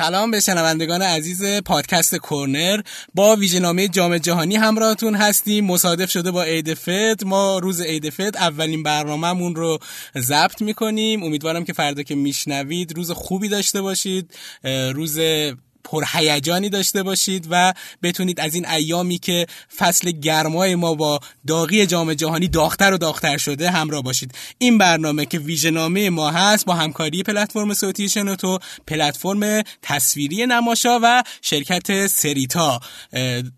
سلام به شنوندگان عزیز پادکست کورنر. با ویژه‌نامه جام جهانی همراهتون هستیم. مصادف شده با عید فطر. ما روز عید فطر اولین برنامهمون رو ضبط می‌کنیم. امیدوارم که فردا که میشنوید روز خوبی داشته باشید. روز پرهیجانی داشته باشید و بتونید از این ایامی که فصل گرمای ما با داغی جام جهانی داختر و داختر شده همراه باشید. این برنامه که ویژه‌نامه ما هست با همکاری پلتفرم صوتی شنوتو پلتفرم تصویری نماشا و شرکت سریتا.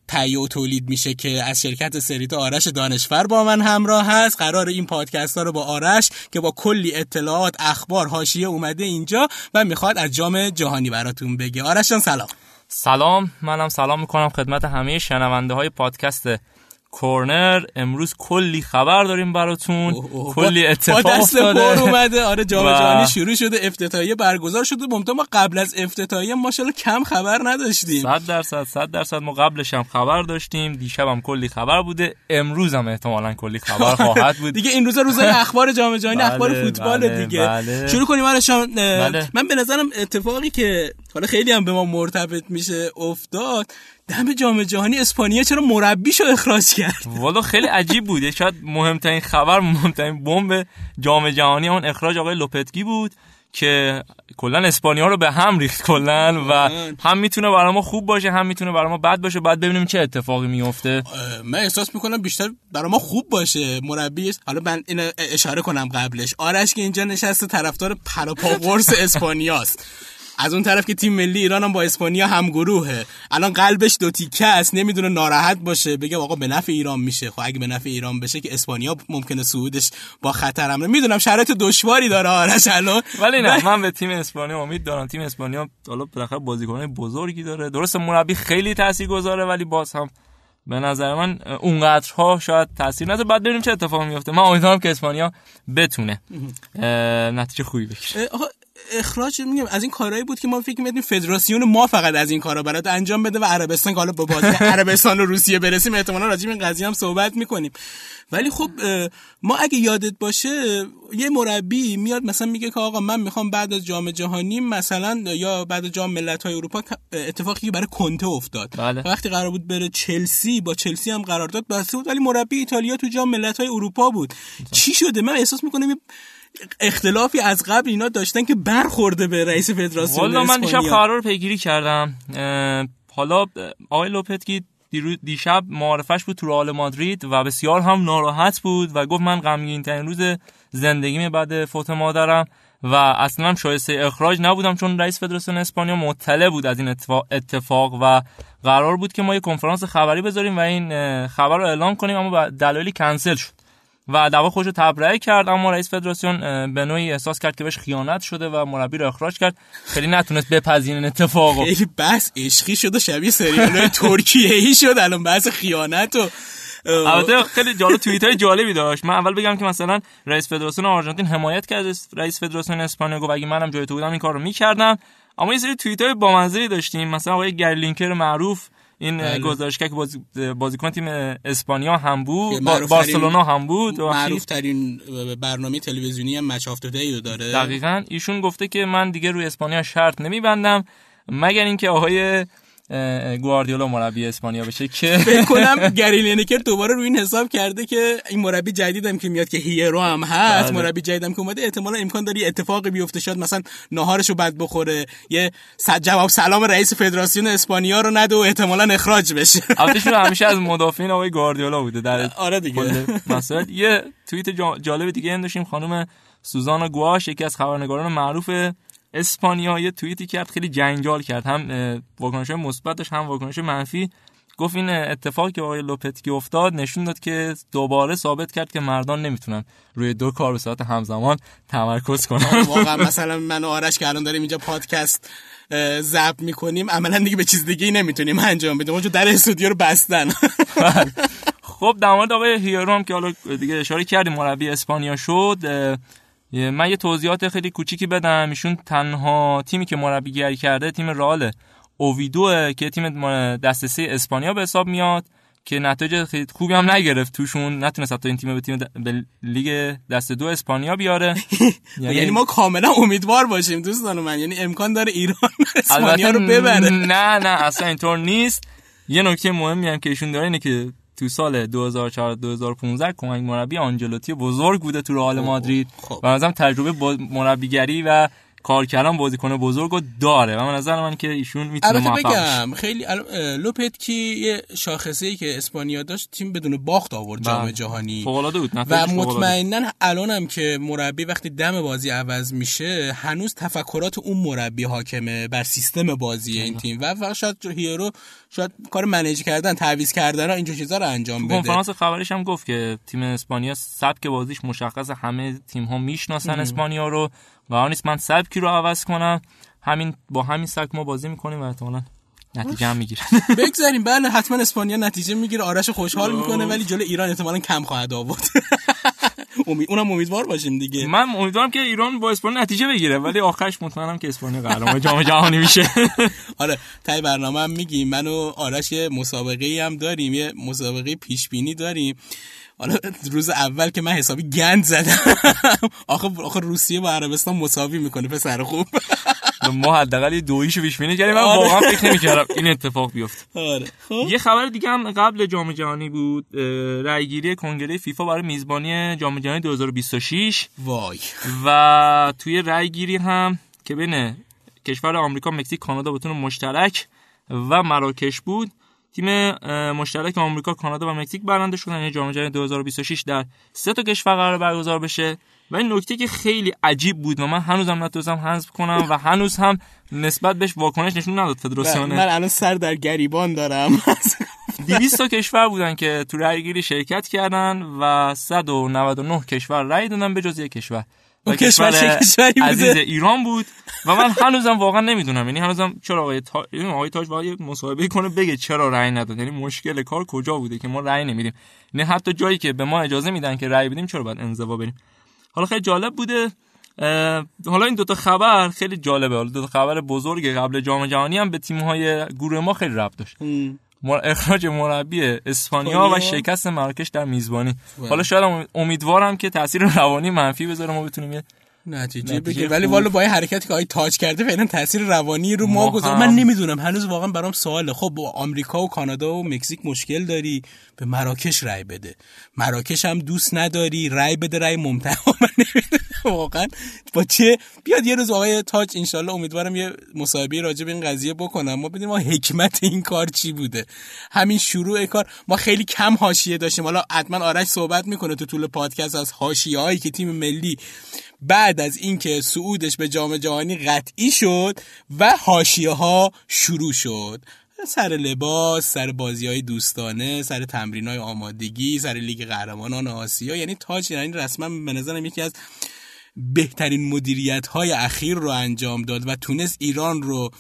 تهیه و تولید میشه که از شرکت سریتا آرش دانشفر با من همراه هست. قرار این پادکست ها رو با آرش که با کلی اطلاعات اخبار حاشیه اومده اینجا و می‌خواد از جام جهانی براتون بگه. آرش سلام. سلام منم سلام می‌کنم خدمت همه شنونده های پادکست کورنر امروز کلی خبر داریم براتون کلی اتفاق با دست افتاده. اومده. آره جام و- جهانی شروع شده افتتاحیه برگزار شده. ممتون ما قبل از افتتاحیه ماشاءالله کم خبر نداشتیم. صد درصد صد درصد. ما قبلش هم خبر داشتیم. دیشب هم کلی خبر بوده. امروز هم احتمالا کلی خبر خواهد بود. دیگه این روزا روزای اخبار جام جهانی بله، اخبار فوتبال بله، دیگه. بله. شروع کنیم آرشان بله. من به نظرم اتفاقی که حالا خیلی هم به ما مرتبط میشه افتاد. دم جام جهانی اسپانیا چرا مربیشو اخراج کرد؟ والا خیلی عجیب بود. شاید مهمترین خبر مهمترین بمب جام جهانی اون اخراج آقای لوپتگی بود که کلا اسپانیا رو به هم ریخت کلا و هم می‌تونه برای ما خوب باشه هم می‌تونه برای ما بد باشه. بعد ببینیم چه اتفاقی میفته. من احساس می‌کنم بیشتر برای ما خوب باشه. مربی حالا من اینو اشاره کنم قبلش. آرش که اینجا نشسته طرفدار پراپا قرص اسپانیاست. از اون طرف که تیم ملی ایران هم با اسپانیا هم گروهه الان قلبش دو تیکه است نمی‌دونه ناراحت باشه. بگه آقا به نفع ایران میشه. خب اگه به نفع ایران بشه که اسپانیا ممکنه صعودش با خطر هم می‌دونم شرایط دشواری داره آرش الان. ولی نه من به تیم اسپانیا امید دارم. تیم اسپانیا حالا بالاخره بازیکنای بزرگی داره. درسته مربی خیلی تاثیرگذاره ولی باز هم به نظر من اونقدرها شاید تاثیر نذاره بعد ببینیم چه اتفاقی میفته من امیدوارم که اسپانیا بتونه نتیجه خوبی بگیره. اخراج میگم از این کارهایی بود که ما فکر می‌کردیم فدراسیون ما فقط از این کارا برات انجام بده و عربستان که حالا با بازی عربستان و روسیه برسیم احتمالاً راجع به این قضیه هم صحبت می‌کنیم. ولی خب ما اگه یادت باشه یه مربی میاد مثلا میگه که آقا من می‌خوام بعد از جام جهانی مثلا یا بعد از جام ملت‌های اروپا اتفاقی که برای کنته افتاد. بله. وقتی قرار بود بره چلسی با چلسی هم قرارداد بسته بود. ولی مربی ایتالیا تو جام ملت‌های اروپا بود. چی شده؟ من احساس می‌کنم اختلافی از قبل اینا داشتن که برخورده به رئیس فدراسیون والا من دیشب رو پیگیری کردم. حالا آقای لوپتگی دیشب معارفش بود تو رئال مادرید و بسیار هم ناراحت بود و گفت من غمگین ترین روز زندگیم بعد فوت مادرم و اصلا هم شایسته اخراج نبودم چون رئیس فدراسیون اسپانیا مطلع بود از این اتفاق, اتفاق و قرار بود که ما یه کنفرانس خبری بذاریم و این خبر رو اعلام کنیم اما دلایلی کنسل شد. و دعوا خودش رو تبرئه کرد اما رئیس فدراسیون به نوعی احساس کرد که بهش خیانت شده و مربی رو اخراج کرد. خیلی نتونست بپذیره این اتفاقو خیلی بحث عشقی شد و شبیه سریال ترکیه ای شد الان بحث خیانت و البته خیلی جالب توییت های جالبی داشت. من اول بگم که مثلا رئیس فدراسیون آرژانتین حمایت کرد رئیس فدراسیون اسپانیا گفت اگه منم جای تو بودم این کارو می‌کردم. اما یه سری توییت های بامزه داشتیم. مثلا آقای گرلینکر معروف این بله. گزارشگر که بازی بازیکن تیم اسپانیا هم بود بارسلونا هم بود و معروف ترین برنامه تلویزیونی هم مچ رو داره دقیقا ایشون گفته که من دیگه روی اسپانیا شرط نمیبندم مگر اینکه آقای گواردیولا مربی اسپانیا بشه که فکر کنم گری لینکر دوباره روی این حساب کرده که این مربی جدیدم که میاد که هیرو هم هست. بله. مربی جدیدم که اومده. احتمالا امکان داره یه اتفاقی بیفته. شاید مثلا ناهارشو بد بخوره. یه جواب سلام رئیس فدراسیون اسپانیا رو نده و احتمالا اخراج بشه. البته همیشه از مدافعین آقای گواردیولا بوده. در آره دیگه. مسائل. یه توییت جا- جالب دیگه هم داشتیم خانم سوزانا گواش یکی از خبرنگاران معروف اسپانیا یه توییتی کرد خیلی جنجال کرد. هم واکنش مثبت داشت هم واکنش منفی. گفت این اتفاقی که آقای لوپتگی افتاد نشون داد که دوباره ثابت کرد که مردان نمی‌تونن روی دو کار به صورت همزمان تمرکز کنن. واقعا مثلا من و آرش که الان داریم اینجا پادکست ضبط می‌کنیم عملا دیگه به چیز دیگه نمی‌تونیم انجام بدیم. اونجا در استودیو رو بستن. خب در مورد آقای هیرو هم که حالا دیگه اشاره کردیم مربی اسپانیا شد من یه توضیحات خیلی کوچیکی بدم. ایشون تنها تیمی که مربیگری کرده تیم رئال اوویدوه که تیم دسته اسپانیا به حساب میاد که نتایج خیلی خوبی هم نگرفت توشون. نتونست حتی این تیم به تیم به لیگ دست دو اسپانیا بیاره. یعنی, یعنی ما کاملا امیدوار باشیم دوستان من. یعنی امکان داره ایران اسپانیا رو ببره. نه نه اصلا اینطور نیست. یه نکته مهمی هم که ایشون داره اینه که تو سال 2004 2015 کمک مربی آنجلوتی بزرگ بوده تو رئال مادرید خب. و مثلا تجربه مربیگری و کار کردن بازیکن بزرگو داره و من نظر من که ایشون می‌تونه موفق بگم خیلی لوپتگی یه شاخصه ای که اسپانیا داشت تیم بدون باخت آورد جام بله. جهانی. بود و مطمئنا الانم که مربی وقتی دم بازی عوض میشه هنوز تفکرات اون مربی حاکمه بر سیستم بازی این تیم. و فقط شاید هیرو شاید کار منیج کردن تعویض کردن اینجور چیزا رو انجام بده. کنفرانس خبرش هم گفت که تیم اسپانیا سبک بازیش مشخص همه تیم ها می‌شناسن اسپانیا رو. و نیست من سبکی رو عوض کنم. همین با همین سبک ما بازی می‌کنیم و احتمالاً نتیجه هم می‌گیره بگذاریم. بله حتما اسپانیا نتیجه می‌گیره. آرش خوشحال می‌کنه ولی جلو ایران احتمالاً کم خواهد آورد. امید اونم امیدوار باشیم دیگه. من امیدوارم که ایران با اسپانیا نتیجه بگیره ولی آخرش مطمئنم که اسپانیا قهرمان جام جهانی میشه. آره تای برنامه هم میگیم. من و آرش یه مسابقه هم داریم یه مسابقه پیش بینی داریم. حالا روز اول که من حسابی گند زدم. آخه آخه روسیه با عربستان مساوی می‌کنه پسر خوب. ما حداقل دویشو پیش بینی کردیم. من واقعا فکر نمی‌کردم این اتفاق بیفته. آره. خب. یه خبر دیگه هم قبل جام جهانی بود. رأیگیری کنگره فیفا برای میزبانی جام جهانی 2026 وای. و توی رأیگیری هم که بین کشور آمریکا مکزیک کانادا بتونه مشترک و مراکش بود. تیم مشترک آمریکا، کانادا و مکزیک برنده شدن. یعنی جام جهانی 2026 در سه تا کشور قرار برگزار بشه. و این نکته که خیلی عجیب بود و من هنوزم نتونستم حذف کنم و هنوز هم نسبت بهش واکنش نشون نداد فدراسیون. من الان سر در گریبان دارم. 200 تا کشور بودن که تو رأیگیری شرکت کردن و 199 کشور رأی دادن به جز یک کشور. اون کشور کشوری عزیز ایران بود. و من هنوزم واقعا نمی‌دونم. یعنی هنوزم چرا آقای تا... یعنی آقای تاج باید مصاحبه کنه بگه چرا رأی نداد. یعنی مشکل کار کجا بوده که ما رأی نمیدیم. نه یعنی حتی جایی که به ما اجازه میدن که رأی بدیم چرا باید انزوا بریم؟ حالا خیلی جالب بوده حالا این دوتا خبر خیلی جالبه. حالا دوتا خبر بزرگ قبل جام جهانی هم به تیم های گروه ما خیلی ربط داشت. اخراج مربی اسپانیا و شکست مراکش در میزبانی. بله. حالا شاید امیدوارم که تاثیر روانی منفی بذاره ما بتونیم یه نتیجه بگیر ولی والا با این حرکتی که آی تاج کرده فعلا تاثیر روانی رو ما گذاره من نمی‌دونم. هنوز واقعا برام سواله. خب با آمریکا و کانادا و مکزیک مشکل داری به مراکش رای بده. مراکش هم دوست نداری رای بده رای ممتنع. من واقعا. با چه بیاد یه روز آقای تاج انشالله امیدوارم یه مصاحبه راجع به این قضیه بکنم. ما بدیم ما حکمت این کار چی بوده. همین شروع کار. ما خیلی کم حاشیه داشتیم. حالا حتما آرش صحبت می‌کنه تو طول پادکست از حاشیه هایی که تیم ملی بعد از اینکه صعودش به جام جهانی قطعی شد و حاشیه ها شروع شد. سر لباس سر بازی های دوستانه سر تمرین های آمادگی سر لیگ قهرمانان آسیا. یعنی تاج یعنی رسما به نظرم یکی از بهترین مدیریت های اخیر رو انجام داد و تونست ایران رو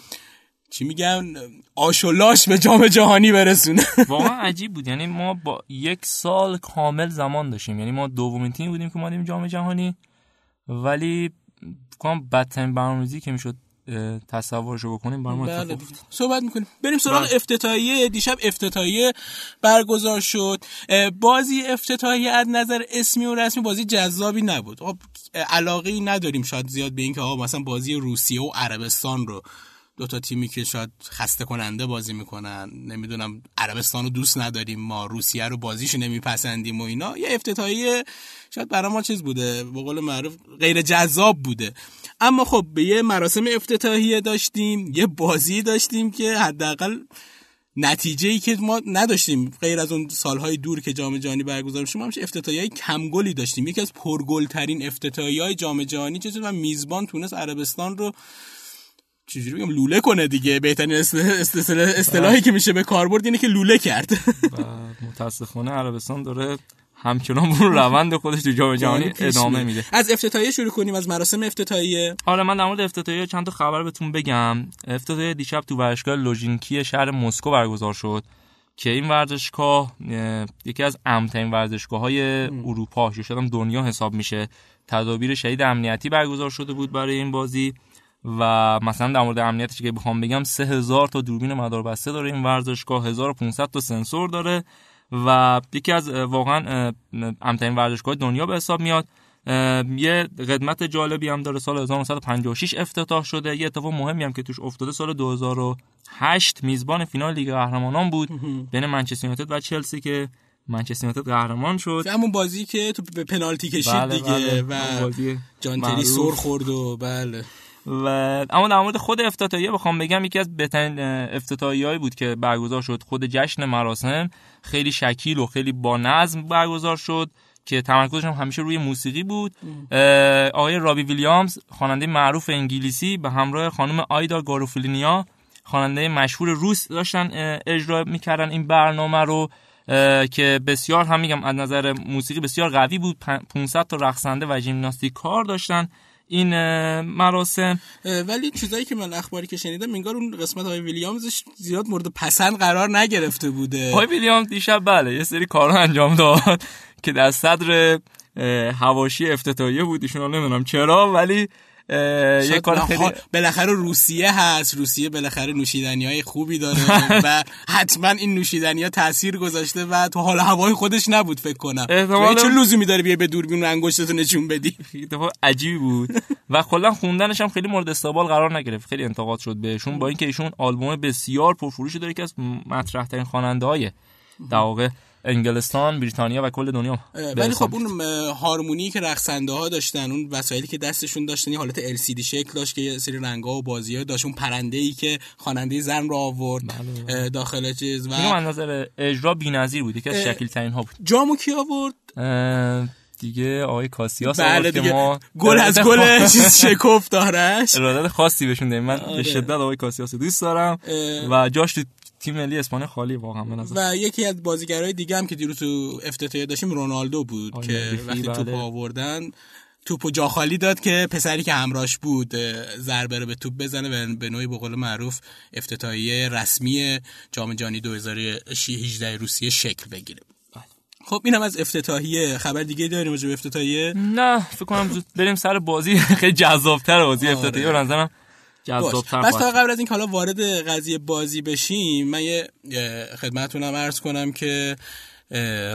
چی میگن آشولاش به جام جهانی برسونه. واقعا عجیب بود. یعنی ما با یک سال کامل زمان داشتیم. یعنی ما دومین تیم بودیم که ما جام جهانی. ولی کنم بدترین برنامه‌ریزی که می‌شد تصورشو بکنیم برام بله. صحبت می‌کنیم. بریم سراغ بله. افتتاحیه. دیشب افتتاحیه برگزار شد. بازی افتتاحیه از نظر اسمی و رسمی بازی جذابی نبود. خب علاقه نداریم شاید زیاد به اینکه آقا مثلا بازی روسیه و عربستان رو دو تا تیمی که شاید خسته کننده بازی می‌کنن. نمی‌دونم عربستان رو دوست نداریم ما روسیه رو بازیشو نمیپسندیم و اینا. یه افتتاحیه شاید برای ما چیز بوده به قول معروف غیر جذاب بوده. اما خب به یه مراسم افتتاحیه داشتیم یه بازی داشتیم که حداقل نتیجه ای که ما نداشتیم غیر از اون سالهای دور که جام جهانی برگزار شد ما همش افتتاحیه کم گلی داشتیم. یکی از پرگل ترین افتتاحیه های جام جهانی چیزی و میزبان تونس عربستان رو چجوری بگم لوله کنه دیگه. بهترین اصطلاحی که میشه به کار برد اینه که لوله کرد. و متاسفانه عربستان داره همچنان اون روند خودش تو جام جهانی ادامه میده. از افتتاحیه شروع کنیم از مراسم افتتاحیه. آره من در مورد افتتاحیه چند تا خبر بهتون بگم. افتتاحیه دیشب تو ورزشگاه لوژینکی شهر مسکو برگزار شد که این ورزشگاه یکی از امن‌ترین ورزشگاه های اروپا شاید دنیا حساب میشه. تدابیر شدید امنیتی برگزار شده بود برای این بازی. و مثلا در مورد امنیتش که بخوام بگم 3000 تا دوربین مداربسته داره این ورزشگاه 1500 تا سنسور داره و یکی از واقعا امترین ورزشگاه دنیا به حساب میاد. یه قدمت جالبی هم داره سال 1956 افتتاح شده. یه اتفاق مهمی هم که توش افتاده سال 2008 میزبان فینال لیگ قهرمانان بود بین منچستر یونایتد و چلسی که منچستر یونایتد قهرمان شد. همون بازی که تو به پنالتی کشید بله دیگه بله. و جان تری سر خورد و بله. و اما در مورد خود افتتاحیه بخوام بگم یکی از بهترین افتتاحیه‌ای بود که برگزار شد. خود جشن مراسم خیلی شکیل و خیلی با نظم برگزار شد که تمرکزش هم همیشه روی موسیقی بود. آقای رابی ویلیامز خواننده معروف انگلیسی به همراه خانم آیدا گاروفلینیا خواننده مشهور روس داشتن اجرا می‌کردن این برنامه رو. که بسیار هم میگم از نظر موسیقی بسیار قوی بود. 500 تا رقصنده و ژیمناستیک کار داشتن. این مراسم. ولی چیزایی که من اخباری که شنیدم انگار اون قسمت های ویلیامزش زیاد مورد پسند قرار نگرفته بوده. های ویلیامز دیشب بله یه سری کارا انجام داد که در صدر هواشی افتتاحیه بود. ایشون نمی‌دونم چرا ولی یه کار خیلی بالاخره روسیه هست. روسیه بالاخره نوشیدنی های خوبی داره و حتما این نوشیدنی ها تاثیر گذاشته و تو حال هوای خودش نبود فکر کنم. احتمال چه لزومی داره بیای به دوربین انگشتتو نشون بدی؟ عجیبی بود. و کلا خوندنش هم خیلی مورد استقبال قرار نگرفت. خیلی انتقاد شد بهشون با اینکه ایشون آلبوم بسیار پرفروشی داره که از مطرح ترین خواننده های در واقع انگلستان بریتانیا و کل دنیا. ولی خب اون هارمونی که رقصنده ها داشتن اون وسایلی که دستشون داشتن یه حالت LCD شکل داشت که یه سری رنگ ها و بازی ها داشت اون پرنده ای که خواننده زن رو آورد بله. داخل چیز و اینو نظر اجرا بی‌نظیر بود از شکل ترین ها بود. جامو کی آورد؟ دیگه آقای کاسیاس بله دیگه که ما گل از گل چیز شکوف دارش. ارادت خاصی بهشون داریم من به آره. شدت آقای کاسیاس دوست دارم و جاش تو تیم ملی اسپانیا خالی واقعا به نظر و یکی از بازیگرای دیگه هم که دیروز تو افتتاحیه داشتیم رونالدو بود که وقتی بله. توپ آوردن توپو جا خالی داد که پسری که همراش بود ضربه رو به توپ بزنه و به نوعی به قول معروف افتتاحیه رسمی جام جهانی 2018 روسیه شکل بگیره بله. خب اینم از افتتاحیه خبر دیگه داریم راجع به افتتاحیه نه فکر کنم بریم سر بازی خیلی جذاب‌تر بازی آره. افتتاحیه به نظرم جذاب‌تر بس تا قبل از این حالا وارد قضیه بازی بشیم من یه خدمتتونم عرض کنم که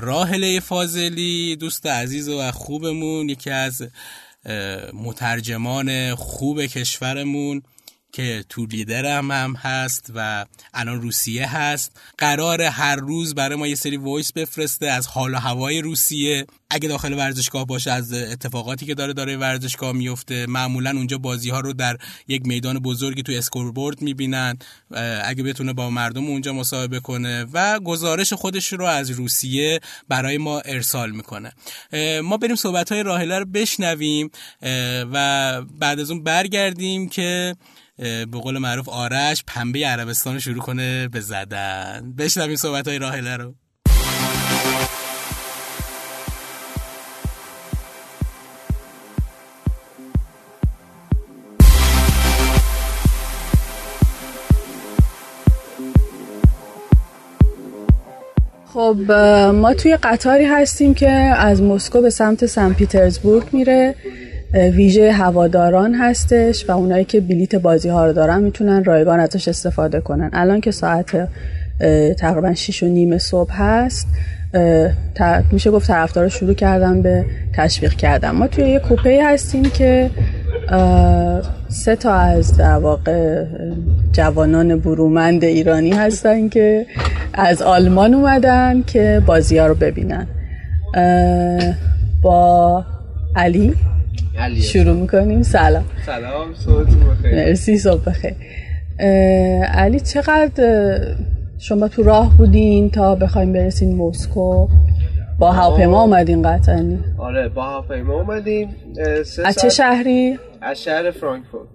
راهله فاضلی دوست عزیز و خوبمون یکی از مترجمان خوب کشورمون. که تو لیدرم هم هست و الان روسیه هست. قرار هر روز برای ما یه سری voice بفرسته از حال و هوای روسیه. اگه داخل ورزشگاه باشه از اتفاقاتی که داره داره ورزشگاه میفته. معمولا اونجا بازی ها رو در یک میدان بزرگی تو scoreboard می‌بینن. اگه بتونه با مردم اونجا مصاحبه کنه. و گزارش خودش رو از روسیه برای ما ارسال می‌کنه. ما بریم صحبت های راهله رو بشنویم. و بعد از اون برگردیم که به قول معروف آرش پنبه عربستان رو شروع کنه به زدن. بشنویم صحبت های راهله رو. خب ما توی قطاری هستیم که از مسکو به سمت سن پیترزبورگ میره. ویژه هواداران هستش و اونایی که بلیت بازی ها رو دارن می‌تونن رایگان ازش استفاده کنن. الان که ساعت تقریبا 6 و نیم صبح هست میشه گفت طرفدارا شروع کردن به تشویق کردن. ما توی یه کوپه هستیم که سه تا از در واقع جوانان برومند ایرانی هستن که از آلمان اومدن که بازی ها رو ببینن. با علی. شروع می‌کنیم؟ سلام. سلام صبح بخیر. مرسی صبح بخیر. علی چقدر شما تو راه بودین تا بخوایم برسین مسکو با هواپیما اومدین قطعا. آره با هواپیما اومدیم. از چه شهری؟ از شهر فرانکفورت.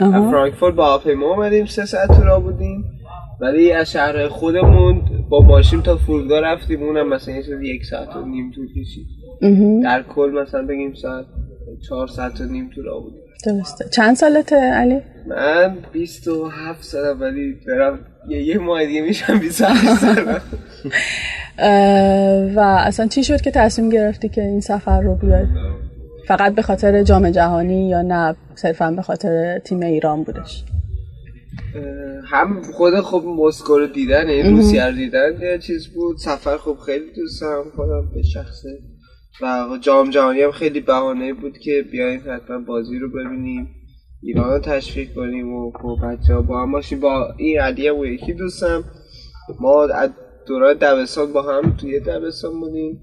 آها. فرانکفورت با هواپیما اومدیم سه ساعت تو راه بودیم. ولی از شهر خودمون با ماشین تا فرودگاه رفتیم اونم مثلا یک ساعت و نیم طول کشید. در کل مثلا بگیم ساعت چهار ساعت و نیم تو راه بودیم درسته. چند سالته علی؟ من 27 سالم ولی دارم یه یه ماه دیگه میشم 28 سالم. اه، و اصلا چی شد که تصمیم گرفتی که این سفر رو بیای؟ فقط به خاطر جام جهانی یا نه؟ صرفا به خاطر تیم ایران بودش؟ هم خود خب مسکو رو دیدن این روسیه رو دیدن یه چیز بود. سفر خب خیلی دوست دارم خودم به شخصه و جام جهانی هم خیلی بهانه بود که بیایم حتما بازی رو ببینیم ایران رو تشویق کنیم و خب بچه ها با هم باشیم. با این علیه و یکی دوستم ما از دوران دبستان با هم توی دبستان بودیم.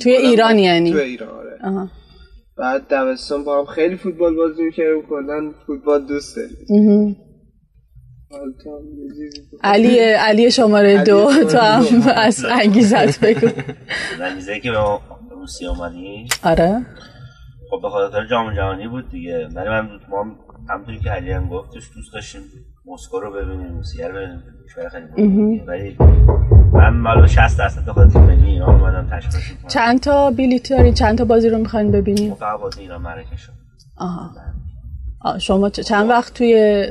توی ایران یعنی؟ توی ایران آره. بعد دبستان با هم خیلی فوتبال بازی می‌کردیم کلا فوتبال دوست داریم مهم. حالا تو هم یه چیزی بگو. علی علی شماره دو تو هم از انگیزت بگو. انگیزه که به روسیه اومدیم آره. خب به خاطر جام جهانی بود دیگه. ولی من ما هم- همونطوری که علی هم گفتش دوست داشتیم مسکو رو ببینیم روسیه رو ببینیم کشور خیلی. ولی من مال 60 درصد به خاطر تیم ملی ایران اومدم کنم چند تا بلیت داری چند تا بازی رو می‌خواین ببینین؟ فقط بازی ایران مراکش رو. آها. آه، شما چند وقت توی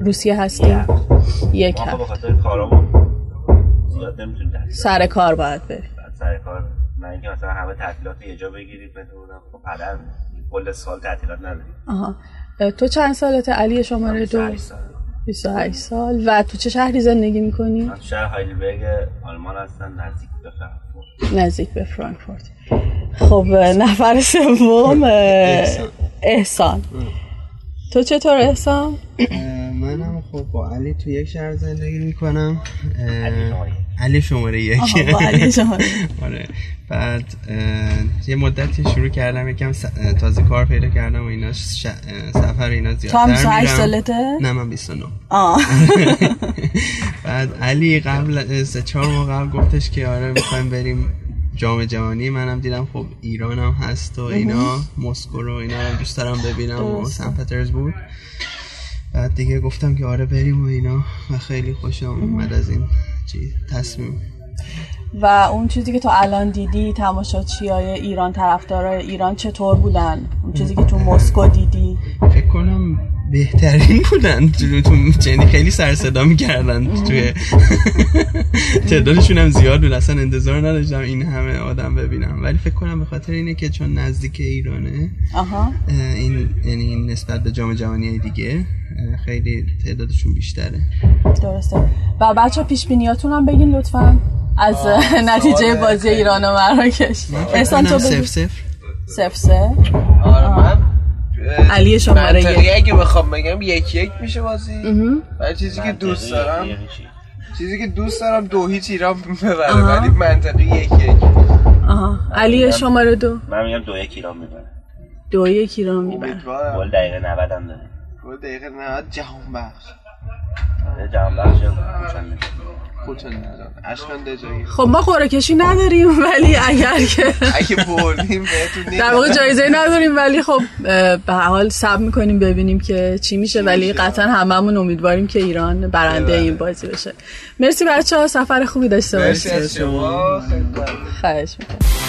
روسیه هستین یک خب کارامون زیاد نمی‌تونیم تعطیل سر کار باید بری بعد سر کار من اینکه مثلا همه تعطیلات یه جا بگیریم بدونم خب پدر کل سال تعطیلات نداریم آها. تو چند سالته علی شماره دو؟ 28 سال. 28 سال. و تو چه شهری زندگی می‌کنی؟ من شهر هایلبرگ آلمان هستم نزدیک به فرانکفورت. نزدیک به فرانکفورت. خب نفر سوم احسان. تو چطور احسان؟ منم خب با علی تو یک شهر زندگی می‌کنم. علی شماره یک علی شماره آره بعد یه مدتی شروع کردم یکم تازه کار پیدا کردم و اینا ش- سفر اینا زیادتر تو هم 28 میرم. سالته؟ نه من 29 آه بعد علی قبل سه چهار ماه قبل گفتش که آره می‌خوایم بریم جام جهانی منم دیدم. خب ایران هم هست و اینا. مسکو رو اینا رو دوست دارم ببینم و سن پترزبورگ. بعد دیگه گفتم که آره بریم و اینا. و خیلی خوشم اومد از این چی تصمیم. و اون چیزی که تو الان دیدی تماشاچی های ایران طرفدارای ایران چطور بودن؟ اون چیزی که تو مسکو دیدی؟ فکر کنم بهترین بودن یعنی خیلی سر صدا می‌کردن توی تعدادشون هم زیاد بود. اصلا انتظار نداشتم این همه آدم ببینم. ولی فکر کنم به خاطر اینه که چون نزدیک ایرانه آها. این یعنی نسبت به جام جهانی دیگه خیلی تعدادشون بیشتره. درسته. و بچه پیش بینیاتون هم بگین لطفا. از نتیجه بازی ایران و مراکش. احسان تو بگو. صفر صفر. سه آره علی شماره منطقی یک. اگه بخوام بگم یک یک میشه بازی. من چیزی که دوست دارم یعنی چی؟ چیزی که دوست دارم دو هیچ ایران ببره ولی منطقی یک یک آها. علی شماره دو. من میگم دو یک ایران می‌بره. دو یک ایران امیدوارم. گل دقیقه 90 هم داره. گل دقیقه 90 جهان بخش جهان بخش خودتون ندارم. اشکان دجایی خب ما قرعه کشی نداریم ولی اگر که اگه بردیم بهتون در واقع. جایزه نداریم ولی خب به حال سب می‌کنیم ببینیم که چی میشه. ولی قطعا هممون امیدواریم که ایران برنده این بازی بشه. مرسی بچه ها سفر خوبی داشته مرسی باشید. از شما. خیلی. خواهش می‌کنم.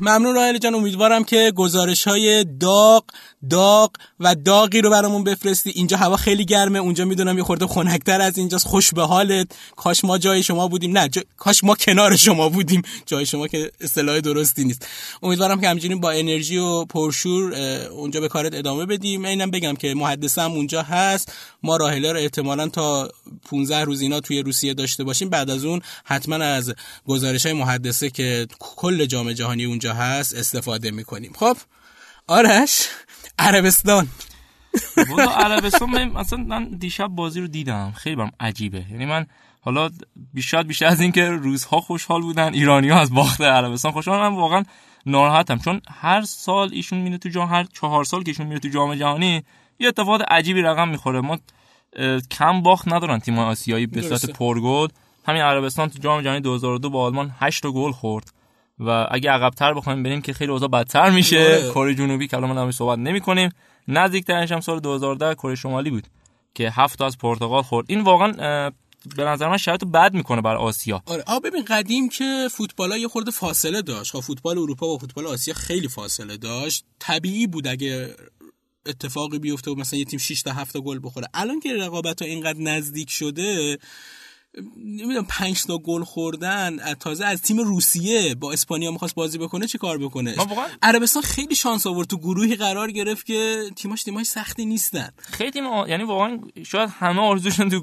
ممنون راهل جان. امیدوارم که گزارش های داغ داغ و داغی رو برامون بفرستی. اینجا هوا خیلی گرمه. اونجا می‌دونم یه خورده خنکتر از اینجاست. خوش به حالت. کاش ما جای شما بودیم. نه جا... کاش ما کنار شما بودیم. جای شما که اصطلاح درستی نیست. امیدوارم که همچنین با انرژی و پرشور اونجا به کارت ادامه بدیم. اینم بگم که محدثه هم اونجا هست. ما راهله رو احتمالا تا 15 روز اینا توی روسیه داشته باشیم. بعد از اون حتما از گزارش های محدثه که کل جام جهانی اونجا هست استفاده می‌کنیم. خب؟ آرش؟ عربستان. والا عربستان من اصلا من دیشب بازی رو دیدم. خیلی برام عجیبه. یعنی من حالا بیشتر بیشتر از اینکه روزها خوشحال بودن ایرانی ها از باخت عربستان خوشحال من واقعا ناراحتم. چون هر سال ایشون میره تو جام هر چهار سال که ایشون میره تو جام جهانی یه اتفاقات عجیبی رقم می‌خوره. ما کم باخت ندارن تیم آسیایی به صورت پرگل. همین عربستان تو جام جهانی 2002 با آلمان 8 گل خورد. و اگه عقبتر بخوایم بریم که خیلی اوضاع بدتر میشه. آره. کره جنوبی که الان ما صحبت نمی‌کنیم. نزدیکترش هم سال 2010 کره شمالی بود که هفت تا از پرتغال خورد. این واقعا به نظر من شرایط بد می‌کنه بر آسیا. آره. آ ببین قدیم که فوتبال یه خورده فاصله داشت. خب فوتبال اروپا و فوتبال آسیا خیلی فاصله داشت. طبیعی بود اگه اتفاقی بیفته و مثلا یه تیم 6 تا 7 تا گل بخوره. الان که رقابت ها اینقدر نزدیک شده نمی‌دونم 5 تا گل خوردن. از- تازه از تیم روسیه با اسپانیا می‌خواست بازی بکنه چه کار بکنه؟ عربستان خیلی شانس آورد. تو گروهی قرار گرفت که تیماش تیماش سختی نیستن. خیلی تیم آ- یعنی واقعا شاید همه آرزوشون تو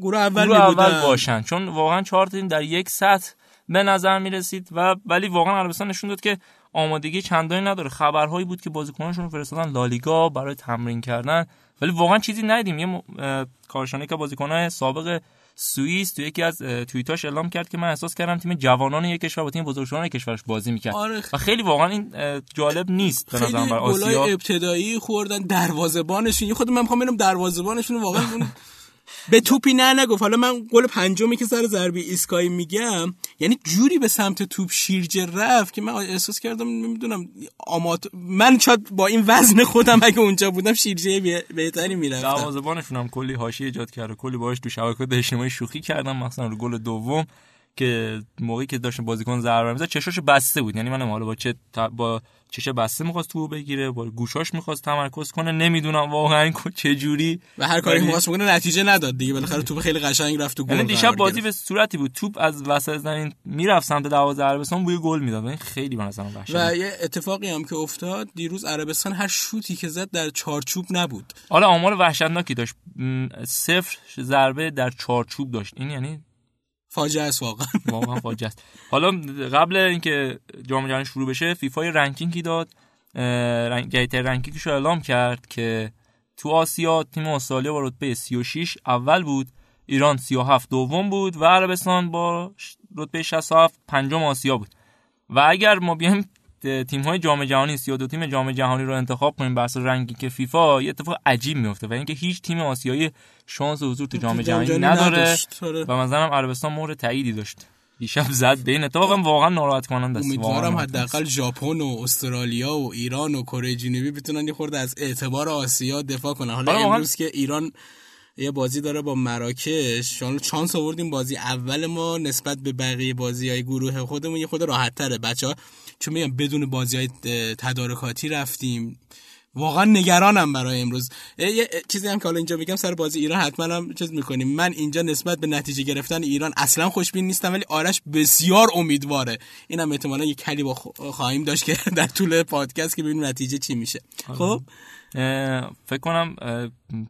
گروه اول گروه اول باشن. چون واقعا چهار تیم در یک سطح به نظر می رسید و ولی واقعا عربستان نشون داد که آمادگی چندانی نداره. خبرهایی بود که بازیکنانشون فرستادن لالیگا برای تمرین کردن. ولی واقعا چیزی ندیدیم. یه م- اه، کارشناس که بازیکنان سابق سوئیس تو یکی از توییتاش اعلام کرد که من احساس کردم تیم جوانان یک کشور با تیم بزرگسالان یک کشورش بازی می‌کرد. آره. و خیلی واقعا این جالب نیست به بر گلای آسیا ابتدایی خوردن دروازه‌بانشون. یه خود من می‌خوام ببینم دروازه‌بانشون رو واقعا به توپی نه نگفت. حالا من گل پنجمی که سر ضربه ایسکایی میگم یعنی جوری به سمت توپ شیرجه رفت که من احساس کردم نمی‌دونم آمات من شاید با این وزن خودم اگه اونجا بودم شیرجه به- بهتری می‌رفتم. دروازه‌بانشون هم کلی حاشیه ایجاد کرد و کلی باهاش تو شبکه‌های اجتماعی شوخی کردن مثلا رو گل دوم. که موقعی که داشت بازیکن ضربه می‌زد چشاش بسته بود. یعنی منم حالا با چه با چش بسته می‌خواست تو بگیره با گوشاش می‌خواست تمرکز کنه. نمی‌دونم واقعا چه جوری و هر کاری می‌خواست بکنه نتیجه نداد دیگه. بالاخره توپ خیلی قشنگ رفت تو گل یعنی دیشب بازی. به صورتی بود. توپ از وسط زمین می‌رفت سمت دروازه عربستان بوی گل می‌داد. این خیلی به نظرم وحشتناک. و یه اتفاقی هم که افتاد دیروز عربستان هر شوتی که زد در چارچوب نبود. حالا آمار وحشتناکی داشت. صفر ضربه در چارچوب داشت. این یعنی فاجعه است واقعا. واقعا فاجعه است. حالا قبل اینکه جام جهانی شروع بشه فیفا ranking ی داد. رنگ ranking ش رو اعلام کرد که تو آسیا تیم استرالیا با رتبه 36 اول بود. ایران 37 دوم بود و عربستان با رتبه 67 پنجم آسیا بود. و اگر ما بیایم تیم های جام جهانی 32 تیم جام جهانی رو انتخاب کنیم بر اساس ranking فیفا یه اتفاق عجیب میفته و اینکه هیچ تیم آسیایی شانس حضور تو جام جهانی نداره. آره. و منظرم عربستان مهر تاییدی داشت دیشب زد به این اتفاق واقعا ناراحت کننده است امیدوارم حداقل ژاپن و استرالیا و ایران و کره جنوبی بتونن یه خورده از اعتبار آسیا دفاع کنن حالا آره،. امروز که ایران یه بازی داره با مراکش. چانس آوردیم بازی اول ما نسبت به بقیه بازی های گروه خودمون یه خود راحت تره بچه ها چون میگم بدون بازی های تدارکاتی رفتیم. واقعا نگرانم برای امروز. یه چیزی هم که حالا اینجا میگم سر بازی ایران حتما هم چیز می‌کنیم. من اینجا نسبت به نتیجه گرفتن ایران اصلا خوشبین نیستم ولی آرش بسیار امیدواره. اینم احتمالا یه کلی با خواهیم داشت که در طول پادکست که ببینیم نتیجه چی میشه. خب؟ اه، فکر کنم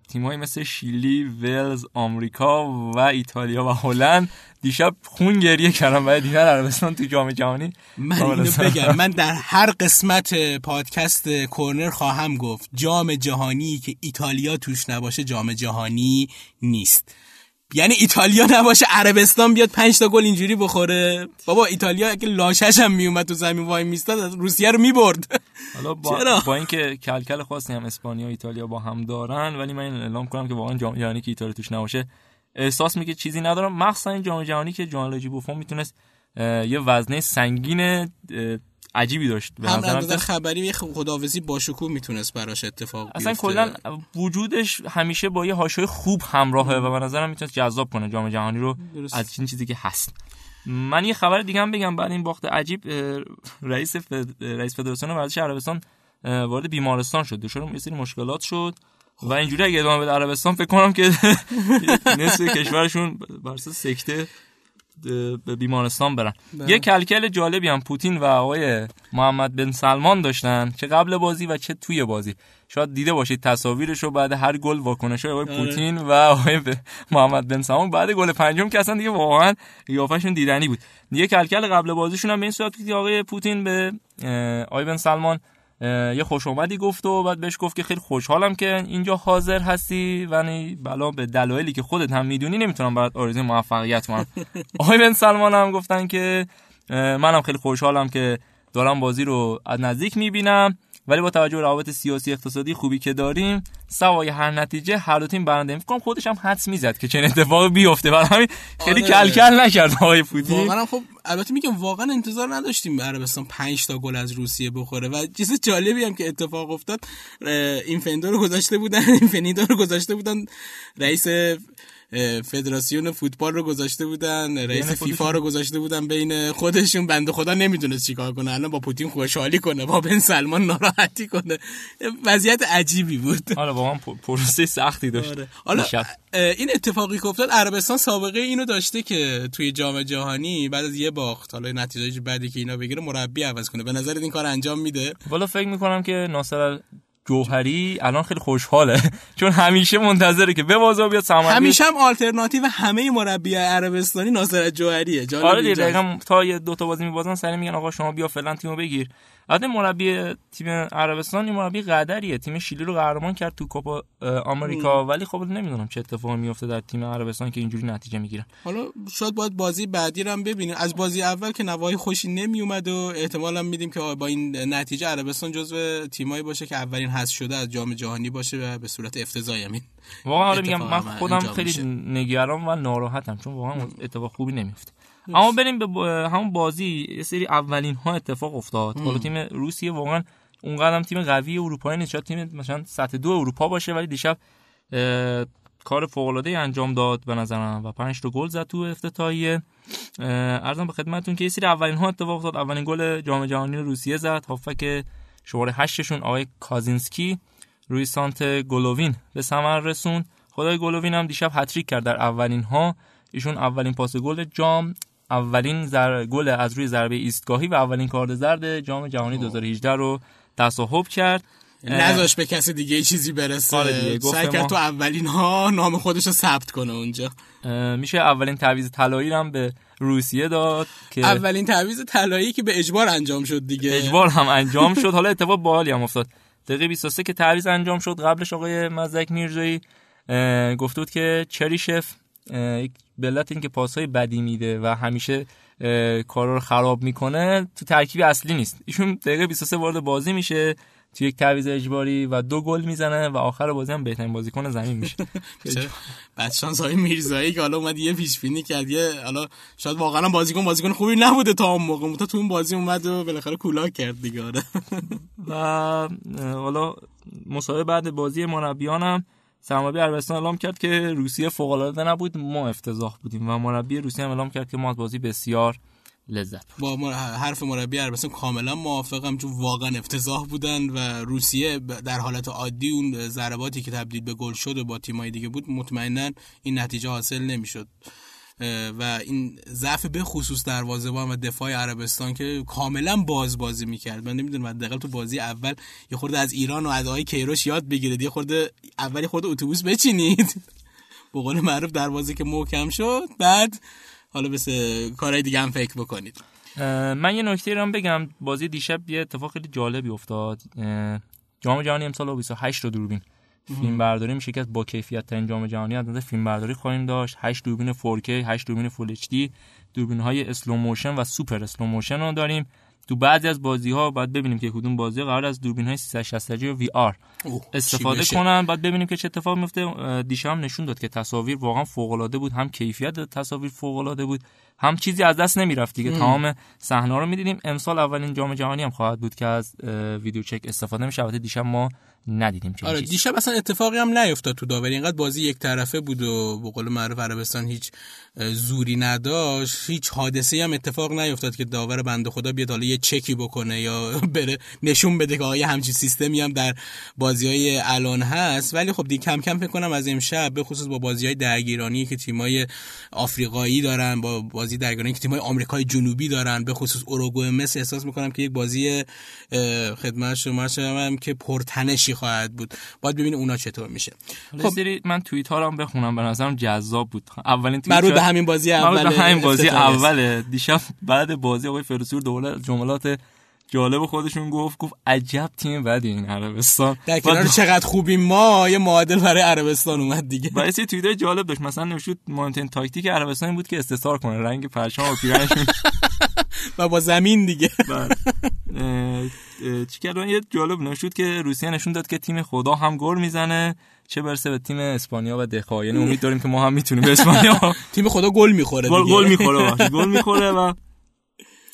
تیمایی مثل شیلی، ولز، آمریکا و ایتالیا و هلند دیشب خون گریه کردن برای دیدن عربستان تو جام جهانی. من اینو بگم من در هر قسمت پادکست کورنر خواهم گفت جام جهانی که ایتالیا توش نباشه جام جهانی نیست. یعنی ایتالیا نباشه عربستان بیاد پنج تا گل اینجوری بخوره. بابا ایتالیا اگه لاشش هم میومد تو زمین وای میستاد از روسیه رو می‌برد. حالا با, چرا؟ با اینکه کلکل خاصی هم اسپانیا و ایتالیا با هم دارن ولی من اعلام کنم که واقعا جام جهانی که ایتالیا توش نباشه. احساس میگه چیزی ندارم. مخصوصا این جام جهانی که جان بوفون می‌تونست یه وزنه سنگین عجیبی داشت. به هم نظرم خبری یه خداویسی با شکوه می‌تونست براش اتفاق اصلا بیفته. کلا وجودش همیشه با یه حاشیه خوب همراهه و به نظرم می‌تونه جذاب کنه جام جهانی رو درست. از این چیزی که هست. من یه خبر دیگه هم بگم بعد این باخت عجیب رئیس فد... رئیس فدراسیون ورزش عربستان وارد بیمارستان شد. دچار یه سری مشکلات شد و اینجوری اگه ادامه بده عربستان فکر کنم که نصف کشورشون بر سکته به بیمارستان برن. یه کلکل جالبی هم پوتین و آقای محمد بن سلمان داشتن چه قبل بازی و چه توی بازی. شاید دیده باشید تصاویرش رو بعد هر گل واکنش آقای پوتین و آقای محمد بن سلمان. بعد گل پنجم که اصلا دیگه واقعا قیافشون دیدنی بود. یه کلکل قبل بازیشون هم به این صورت که آقای پوتین به آقای بن سلمان یه خوش اومدی گفت و بعد بهش گفت که خیلی خوشحالم که اینجا حاضر هستی. و بلا به دلایلی که خودت هم می‌دونی نمی‌تونم برات آرزوی موفقیت کنم. آقای بن سلمان هم گفتن که منم خیلی خوشحالم که دارم بازی رو از نزدیک می‌بینم. ولی با توجه به روابط سیاسی اقتصادی خوبی که داریم سوای هر نتیجه هر دو تیم برنده فکر کنم خودش هم حدس می‌زد که چنین اتفاقی بیفته. برای همین خیلی آره. کلکل نکرد آقای پوتین. واقعا خب البته میگم واقعا انتظار نداشتیم عربستان 5 تا گل از روسیه بخوره. و چیز جالبی هم که اتفاق افتاد این فندو رو گذاشته بودن این فنیدو رو گذاشته بودن رئیس فدراسیون فوتبال رو گذاشته بودن رئیس فیفا رو گذاشته بودن بین خودشون. بنده خدا نمی‌دونست چیکار کنه. الان با پوتین خوشحالی کنه با بن سلمان ناراحتی کنه. وضعیت عجیبی بود. آره واقعا پروسه سختی داشت. آره. حالا این اتفاقی که افتاد عربستان سابقه اینو داشته که توی جام جهانی بعد از یه باخت حالا نتیجه بعدی که اینا بگیره مربی عوض کنه. به نظر این کار انجام میده؟ والا فکر می‌کنم که ناصر جوهری الان خیلی خوشحاله. چون همیشه منتظره که به بازار بیاد سمر همیشه هم آلترناتیو همه مربی عربستانی ناصر جوهریه. آره دیگه دقیقاً تا یه دو تا بازی میبازن سری میگن آقا شما بیا فلان تیمو بگیر. البته مربی تیم عربستان این مربی قدریه. تیم شیلی رو قهرمان کرد تو کوپا آمریکا. ولی خب نمی‌دونم چه اتفاقی میفته در تیم عربستان که اینجوری نتیجه می‌گیرن. حالا شاید باید بازی بعدی رو هم ببینیم. از بازی اول که نوای خوشی نمیومد و احتمالا میدیم که با این نتیجه عربستان جزو تیمایی باشه که اولین حذف شده از جام جهانی باشه و به صورت افتضاحی همین واقعا آره میگم من خودم خیلی نگران و ناراحتم چون واقعا اتفاق خوبی نمیفته اما بریم به همون بازی یه سری اولین ها اتفاق افتاد. حالا تیم روسیه واقعا اونقدر تیم قوی اروپایی نیست. شاید تیم مثلا سطح دو اروپا باشه ولی دیشب کار فوق العاده انجام داد به نظرم و 5 تا گل زد تو افتتاحیه. عرضم به خدمتتون که یه سری اولین ها اتفاق افتاد. اولین گل جام جهانی روسیه زد. هافبک شماره 8 شون آقای گازینسکی. روی سانتر گلووین به ثمر رسوند. خود آقای گلووین هم دیشب هتریک کرد در اولین ها ایشون اولین پاس گل جام. اولین ضر... گل از روی ضربه ایستگاهی و اولین کارت زرد جام جهانی 2018 رو تصاحب کرد. نذاش به کسی دیگه چیزی برسه. سعی کرد تو اولین ها نام خودش رو ثبت کنه اونجا. میشه اولین تعویض طلایی هم به روسیه داد که اولین تعویض طلایی که به اجبار انجام شد دیگه. اجبار هم انجام شد. حالا اتفاق باحالی هم افتاد. دقیقه 23 که تعویض انجام شد قبلش آقای مزدک میرزایی گفته بود که چریشف یک بلت این که پاسهای بدی میده و همیشه کارا رو خراب می‌کنه تو ترکیب اصلی نیست. ایشون دقیقه 23 وارد بازی میشه تو یک تعویض اجباری و دو گل می‌زنه و آخر بازی هم بهترین بازیکن زمین میشه. بعد شانس های میرزایی که حالا اومد یه پیش بینی کرد یه حالا شاید واقعا بازیکن بازیکن خوبی نبوده تا اون موقع. تا تو اون بازی اومد و بالاخره کولاک کرد دیگه آره. و حالا مصاحبه بعد بازی مربیانم. سرمربی عربستان اعلام کرد که روسیه فوق العاده نبود ما افتضاح بودیم و مربی روسیه هم اعلام کرد که ما بازی بسیار لذت با حرف مربی عربستان کاملا موافقم چون واقعا افتضاح بودن و روسیه در حالت عادی اون ضرباتی که تبدیل به گل شد و با تیمای دیگه بود مطمئنا این نتیجه حاصل نمی‌شد. و این ضعف به خصوص دروازه‌بان و دفاع عربستان که کاملا باز بازی می‌کرد. من نمی‌دونم حداقل تو بازی اول یه خورده از ایران و از آقای کیروش یاد بگیرید. یه خورده اولی خورده اتوبوس بچینید. به قول معروف دروازه که محکم شد. بعد حالا بس کارهای دیگه هم فکر بکنید. من یه نکته رو بگم. بازی دیشب یه اتفاق خیلی جالبی افتاد. جام جهانی امسال 28 رو دوربین فیلم برداری میشه که با کیفیت ترین جام جهانی از نظر فیلم برداری خواهیم داشت. 8 دوربین 4K 8 دوربین full HD دوربین های slow motion و super slow motion رو داریم. تو بعضی از بازی ها باید ببینیم که کدوم بازی قراره از دوربین های 360 درجه و VR استفاده کنن. بعد ببینیم که چه اتفاق میفته دیشب هم نشون داد که تصاویر واقعا فوق العاده بود. هم کیفیت تصاویر فوق العاده بود. هم چیزی از دست نمی‌رفت دیگه. تمام صحنه رو می‌دیدیم. امسال اولین جام جهانی هم خواهد بود که از ویدیو چک استفاده میشه البته دیشب ما ندیدیم آره دیشب اصلا اتفاقی هم نیفتاد تو داوری. اینقدر بازی یک طرفه بود و به قول معروف عربستان هیچ زوری نداشت. هیچ حادثه هم اتفاق نیفتاد که داور بنده خدا بیاد حالا یه چکی بکنه یا بره نشون بده که آیا همچین سیستمی هم در بازی های الان هست. ولی خب دیگه کم کم فکر کنم از امشب به خصوص با بازی های درگیرانی که تیمای آفریقایی دارن با بازی درگیرانی که تیمای آمریکای جنوبی دارن. به خصوص اوروگوئه مصر احساس می‌کنم که یک بازی خدمت شما شدم که پرتنشی خواهد بود. باید ببینیم اونا چطور میشه. خب. سری من توییت ها هم بخونم به نظرم جذاب بود. اولین توییت مربوط به همین بازی اول به همین بازی اوله. دیشب بعد بازی آقای فرسور دوله جملات جالب خودشون گفت گفت عجب تیم بدی این عربستان. در کنار چقدر خوبی ما یه معادل برای عربستان اومد دیگه. و یه توییت جالب داشت. مثلا نوشت مهمترین تاکتیک عربستان بود که استثار کنه. رنگ پرچم و پیرنشون و با زمین دیگه. اه، چی کردن یه جالب نشد که روسیه نشون داد که تیم خدا هم گل می‌زنه. چه برسه به تیم اسپانیا و دخا یعنی امید داریم که ما هم می‌تونیم به اسپانیا تیم خدا گل می‌خوره گل می‌خوره گل می‌خوره و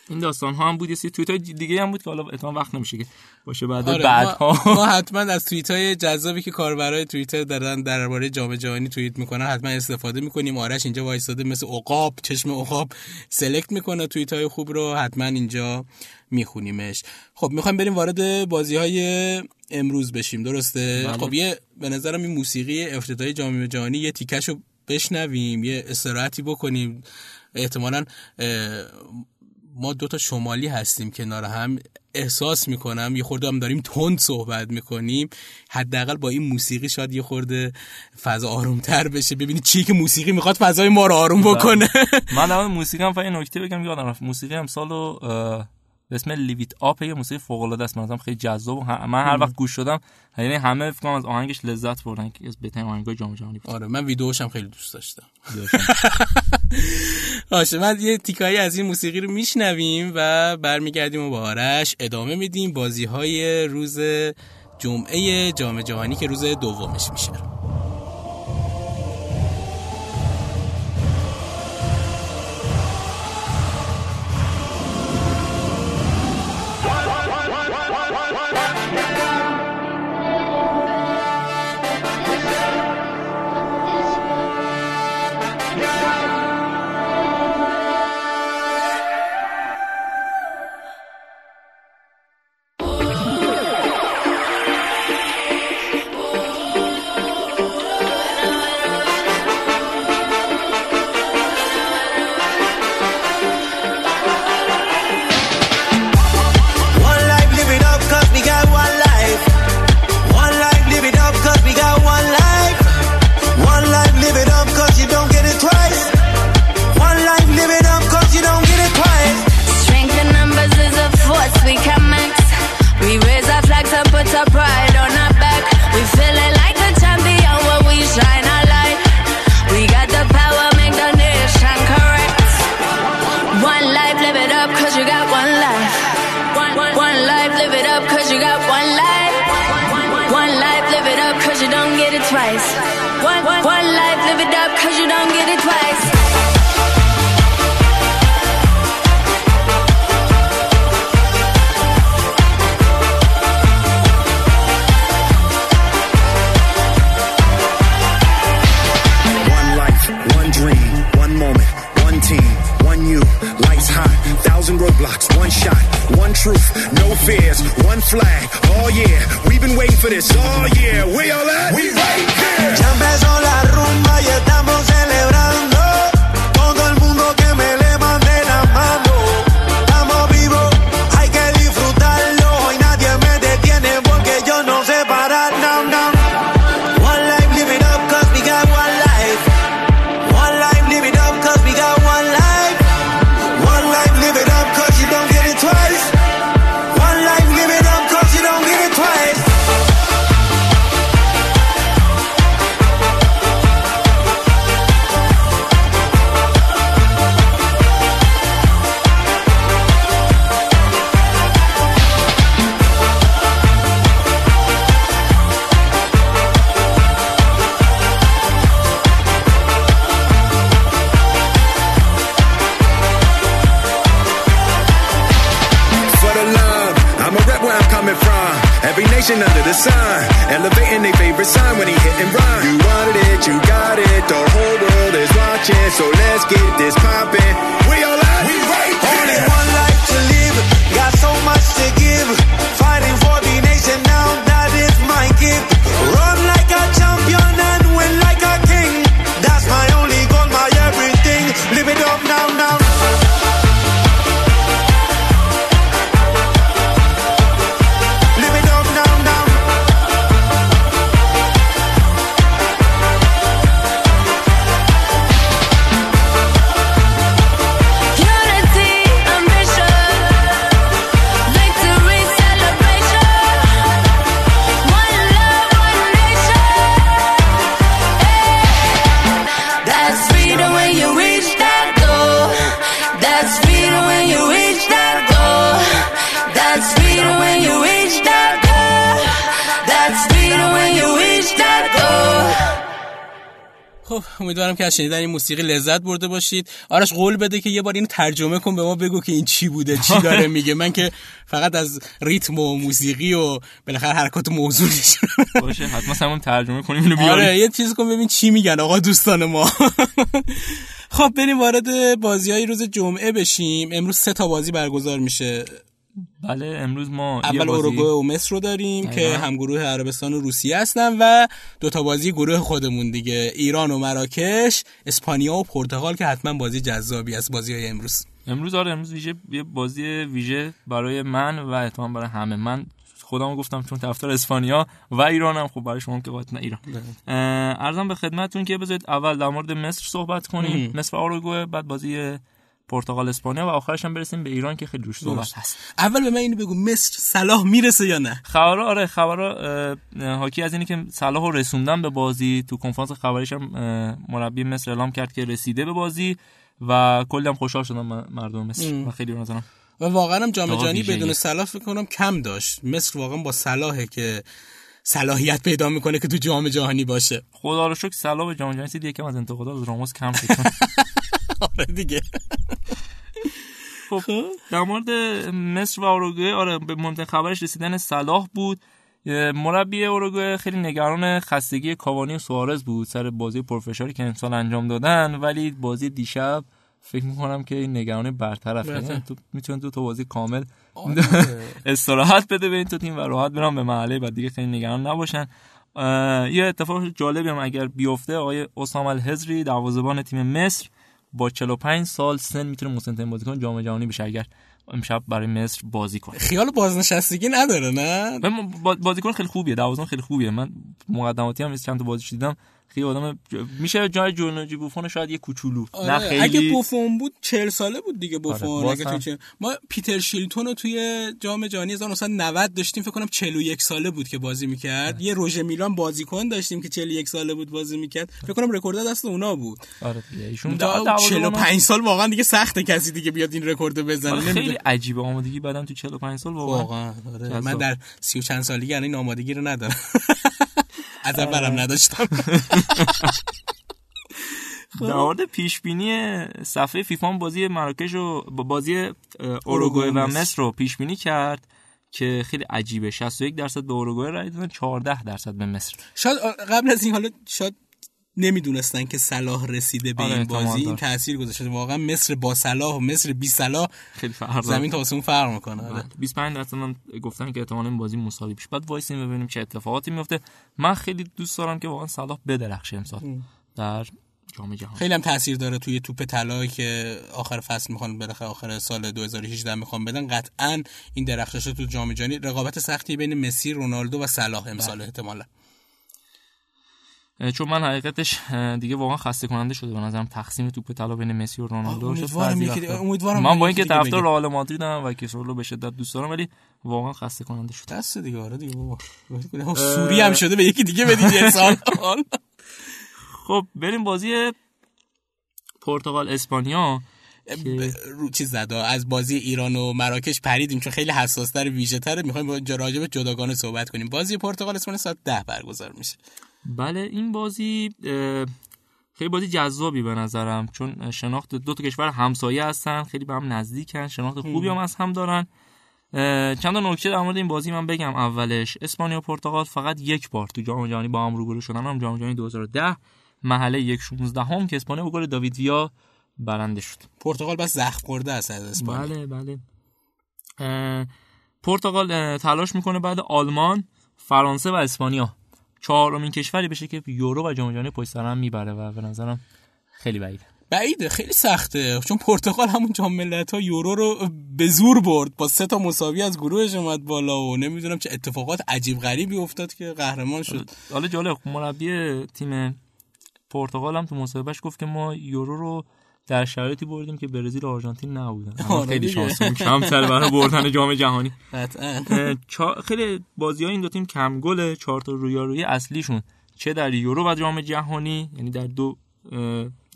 این داستان ها هم بود یه سری توییت های دیگه هم بود که حالا اتمام وقت نمیشه که باشه بعد آره، بعد ما, ها ما حتما از توییت های جذابی که کاربرای توییتر دارن درباره جام جهانی توییت می‌کنن حتما استفاده می‌کنیم. آرش اینجا وایساده مثل عقاب چشم عقاب سلکت می‌کنه توییت های خوب رو حتما اینجا میخونیمش. خب می‌خوایم بریم وارد بازی های امروز بشیم درسته؟ بله. خب یه به نظرم این موسیقی افتتاحی جام جهانی یه تیکشو بشنویم یه استراحتی بکنیم. احتمالاً ما دو تا شمالی هستیم کنار هم. احساس می‌کنم یه خورده هم داریم تند صحبت می‌کنیم. حداقل با این موسیقی شاید یه خورده فضا آرومتر بشه. ببینید چی که موسیقی می‌خواد فضای ما رو آروم بکنه. من در مورد موسیقی هم فقط نکته بگم یادم رفت. موسیقی امسال رو اه، به اسم لیویت آپ یه موسیقی فوق العاده است مثلا خیلی جذاب و من هر وقت گوش شدم یعنی همه فکر کنم از آهنگش لذت بردن که از بهترین آهنگای جام جهانی بود. آره من ویدیوش هم خیلی دوست داشتم. باشه من یه تیکایی از این موسیقی رو میشنویم و برمیگردیم و با آرش ادامه میدیم. بازی های روز جمعه جام جهانی که روز دومش میشه. Under the sun, از شنیدن این موسیقی لذت برده باشید. آرش قول بده که یه بار اینو ترجمه کن به ما بگو که این چی بوده چی داره میگه. من که فقط از ریتم و موسیقی و بالاخره حرکات موضوع باشه حتما همون ترجمه کنیم اینو بیاریم. آره یه چیز کن ببین چی میگن آقا دوستان ما. خب بریم وارد بازی های روز جمعه بشیم. امروز سه تا بازی برگزار میشه. بله امروز ما اول اوروگوئه و مصر رو داریم دقیقاً. که هم گروه عربستان و روسیه هستن و دو تا بازی گروه خودمون دیگه ایران و مراکش اسپانیا و پرتغال که حتما بازی جذابی است بازی های امروز. امروز آره امروز ویژه یه بازی ویژه برای من و احتمال برای همه. من خودم گفتم چون طرفدار اسپانیا و ایرانم خب برای شما که قاطی ایران. اه، ارزم به خدمتتون که بذارید اول در مورد مصر صحبت کنیم. مصر و اوروگوئه بعد بازی پرتغال اسپانیا و آخرش هم برسیم به ایران که خیلی روش صحبت. هست اول به من اینو بگو مصر صلاح می‌رسه یا نه خبرها آره خبرها حاکی از اینه که صلاح رو رسوندن به بازی تو کنفرانس خبریش هم مربی مصر اعلام کرد که رسیده به بازی و کلی هم خوشحال شدن مردم مصر ام. و خیلی به نظرم و واقعا هم جام جهانی. بدون صلاح فکر کنم کم داشت مصر واقعا با صلاحه که صلاحیت پیدا می‌کنه که تو جام جهانی باشه خدا رو شکر صلاح به جام جهانی یکم از انتقادات از راموس کم شد آره دیگه. خب در مورد مصر و اوروگوئه آره به مهمترین خبرش رسیدن صلاح بود. مربی اوروگوئه خیلی نگران خستگی کاوانی و سوارز بود سر بازی پرفشاری که امسال انجام دادن. ولی بازی دیشب فکر می‌کنم که این نگرانی برطرف بله. تو می‌تونن دو تا بازی کامل آره. استراحت بده به این تو تیم و راحت برن به محله بعد دیگه خیلی نگران نباشن. یه اتفاق جالبی هم اگر بیفته آقای اسام الحزری دروازه‌بان تیم مصر با 45 سال سن می‌تونه مسن‌ترین بازیکن جام جهانی بشه اگر امشب برای مصر بازی کنه. خیال بازنشستگی نداره نه؟ بازیکن خیلی خوبیه دروازه‌بان خیلی خوبیه. من مقدماتی هم چند تا بازیش دیدم. خیلی آدم ج- میشه جای جورناجی بوفون شاید یه کوچولو. نه آره. خیلی اگه بوفون بود 40 ساله بود دیگه بوفون آره، اگه. تو چه- ما پیتر شیلتون رو توی جام جهانی 1990 داشتیم فکر کنم 41 ساله بود که بازی می‌کرد. یه روژه میلان بازیکن داشتیم که 41 ساله بود بازی می‌کرد. فکر کنم رکورد دست اونا بود. آره دیگه ایشون دا- دروازه‌بان 45 سال واقعا دیگه سخته کسی دیگه بیاد این رکورد بزنه. آره، خیلی. عجیبه. آمادگی بعدم تو 45 سال واقعا. واقعا آره. من در سی و چند سالگی الان این آمادگی رو ندارم. از اولم نداشتم. در مورد پیش بینی صفحه فیفا بازی مراکش و با بازی اوروگوئه و مصر. رو پیش بینی کرد که خیلی عجیبه. 61 درصد به اوروگوئه رای دادن 14 درصد به مصر. شاید قبل از این حالا شاید نمی‌دونستن که صلاح رسیده به آره، این بازی این. تاثیر گذاشته واقعا مصر با صلاح و مصر بی صلاح خیلی فرق. زمین تا آسمون فرق می‌کنه آره. بله. 25 درصد هم گفتن که احتمال این بازی مساوی بشه بعد وایسیم ببینیم چه اتفاقاتی میفته من خیلی دوست دارم که واقعا صلاح بدرخشه امسال در جام جهانی خیلی هم تاثیر داره توی توپ طلایی که آخر فصل می‌خوان بالاخره آخر سال 2018 می‌خوان بدن قطعا این درخشش تو جام جهانی رقابت سختی بین مسی رونالدو و صلاح بله. امسال احتمالا اه، چون من حقیقتش دیگه واقعا خسته کننده شده به نظرم. تقسیم توپ طلا بین مسی و رونالدو شد امیدوارم من با اینکه طرفدار. رئال مادریدم و کیسولو به شدت دوست دارم ولی واقعا خسته کننده شد دست دیگه آره دیگه بابا. سوری هم شده به یکی دیگه بدید یه سال. خب بریم بازی پرتغال اسپانیا رو چیز زده از بازی ایران و مراکش پریدیم چون خیلی حساس تر ویژه تره می‌خوایم راجع به جداگانه صحبت کنیم. بازی پرتغال اسپانیا ساعت 10 برگزار میشه. بله این بازی خیلی بازی جذابی به نظرم چون شناخت دو تا کشور همسایه هستن خیلی به هم نزدیکن شناخت خوبی هم از هم دارن. چند تا نکته در مورد این بازی من بگم اولش. اسپانیا و پرتغال فقط یک بار تو جام جهانی با هم روبرو شدن. هم جام جهانی 2010 محله یک 16 هم که اسپانیا با گل داوید ویا برنده شد. پرتغال بس زخم خورده است از اسپانیا. بله بله. پرتغال تلاش می‌کنه بعد آلمان فرانسه و اسپانیا چهارمین کشوری بشه که یورو و جام جهانی پشت سر هم می‌بره و به نظرم خیلی بعیده. بعیده خیلی سخته. چون پرتغال همون جام ملت‌ها یورو رو به زور برد. با سه تا مساوی از گروهش اومد بالا و نمی‌دونم چه اتفاقات عجیب غریبی افتاد که قهرمان شد. حالا جالب مربی تیم پرتغال هم تو مصاحبهش گفت که ما یورو رو در شرایطی بردیم که برزیل و آرژانتین نبودن. آره خیلی دیگه. شانسمون کمتر برای بردن جام جهانی. قطعا. چا- خیلی بازی های این دو تیم کم گله چهار تا رویارویی اصلیشون. چه در یورو و جام جهانی یعنی در دو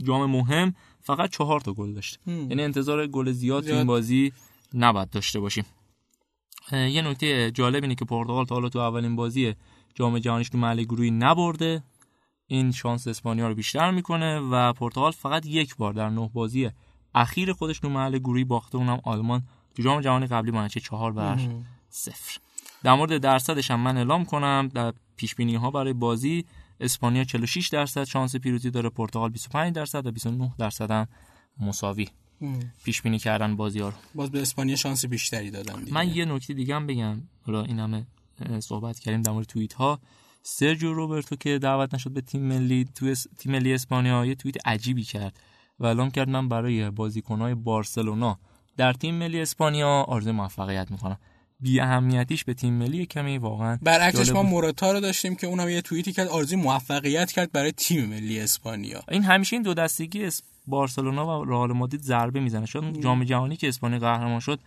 جام مهم فقط چهار تا گل داشته. هم. یعنی انتظار گل زیاد زیاد. این بازی نباید داشته باشیم. یه نکته جالب اینه که پرتغال تا حالا تو اولین بازی جام جهانیش تو محل گروهی نبرده. این شانس اسپانیا رو بیشتر می‌کنه و پرتغال فقط یک بار در نه بازی اخیر خودش تو محل گروهی باخته اونم آلمان. تو جام جهانی قبلی با نتیجه 4 بر صفر. در مورد درصدش هم من اعلام کنم. در پیش بینی ها برای بازی اسپانیا 46 درصد شانس پیروزی داره پرتغال 25 درصد و 29 درصد هم مساوی. پیش بینی کردن بازی ها رو. باز به اسپانیا شانس بیشتری دادن دیگه. من یه نکته دیگه هم بگم. حالا این همه صحبت کردیم در مورد توییت ها سرجیو روبرتو که دعوت نشد به تیم ملی تو اس- تیم ملی اسپانیا یه توییت عجیبی کرد و اعلام کرد من برای بازیکنهای بارسلونا در تیم ملی اسپانیا آرزوی موفقیت می‌کنم. بی اهمیتیش به تیم ملی کمی واقعا برعکسش ما. موراتا رو داشتیم که اونم یه توییتی کرد آرزوی موفقیت کرد برای تیم ملی اسپانیا. این همیشه این دو دستگی بارسلونا و رئال مادرید ضربه می‌زنه. چون جام جهانی که اسپانیا قهرمان شد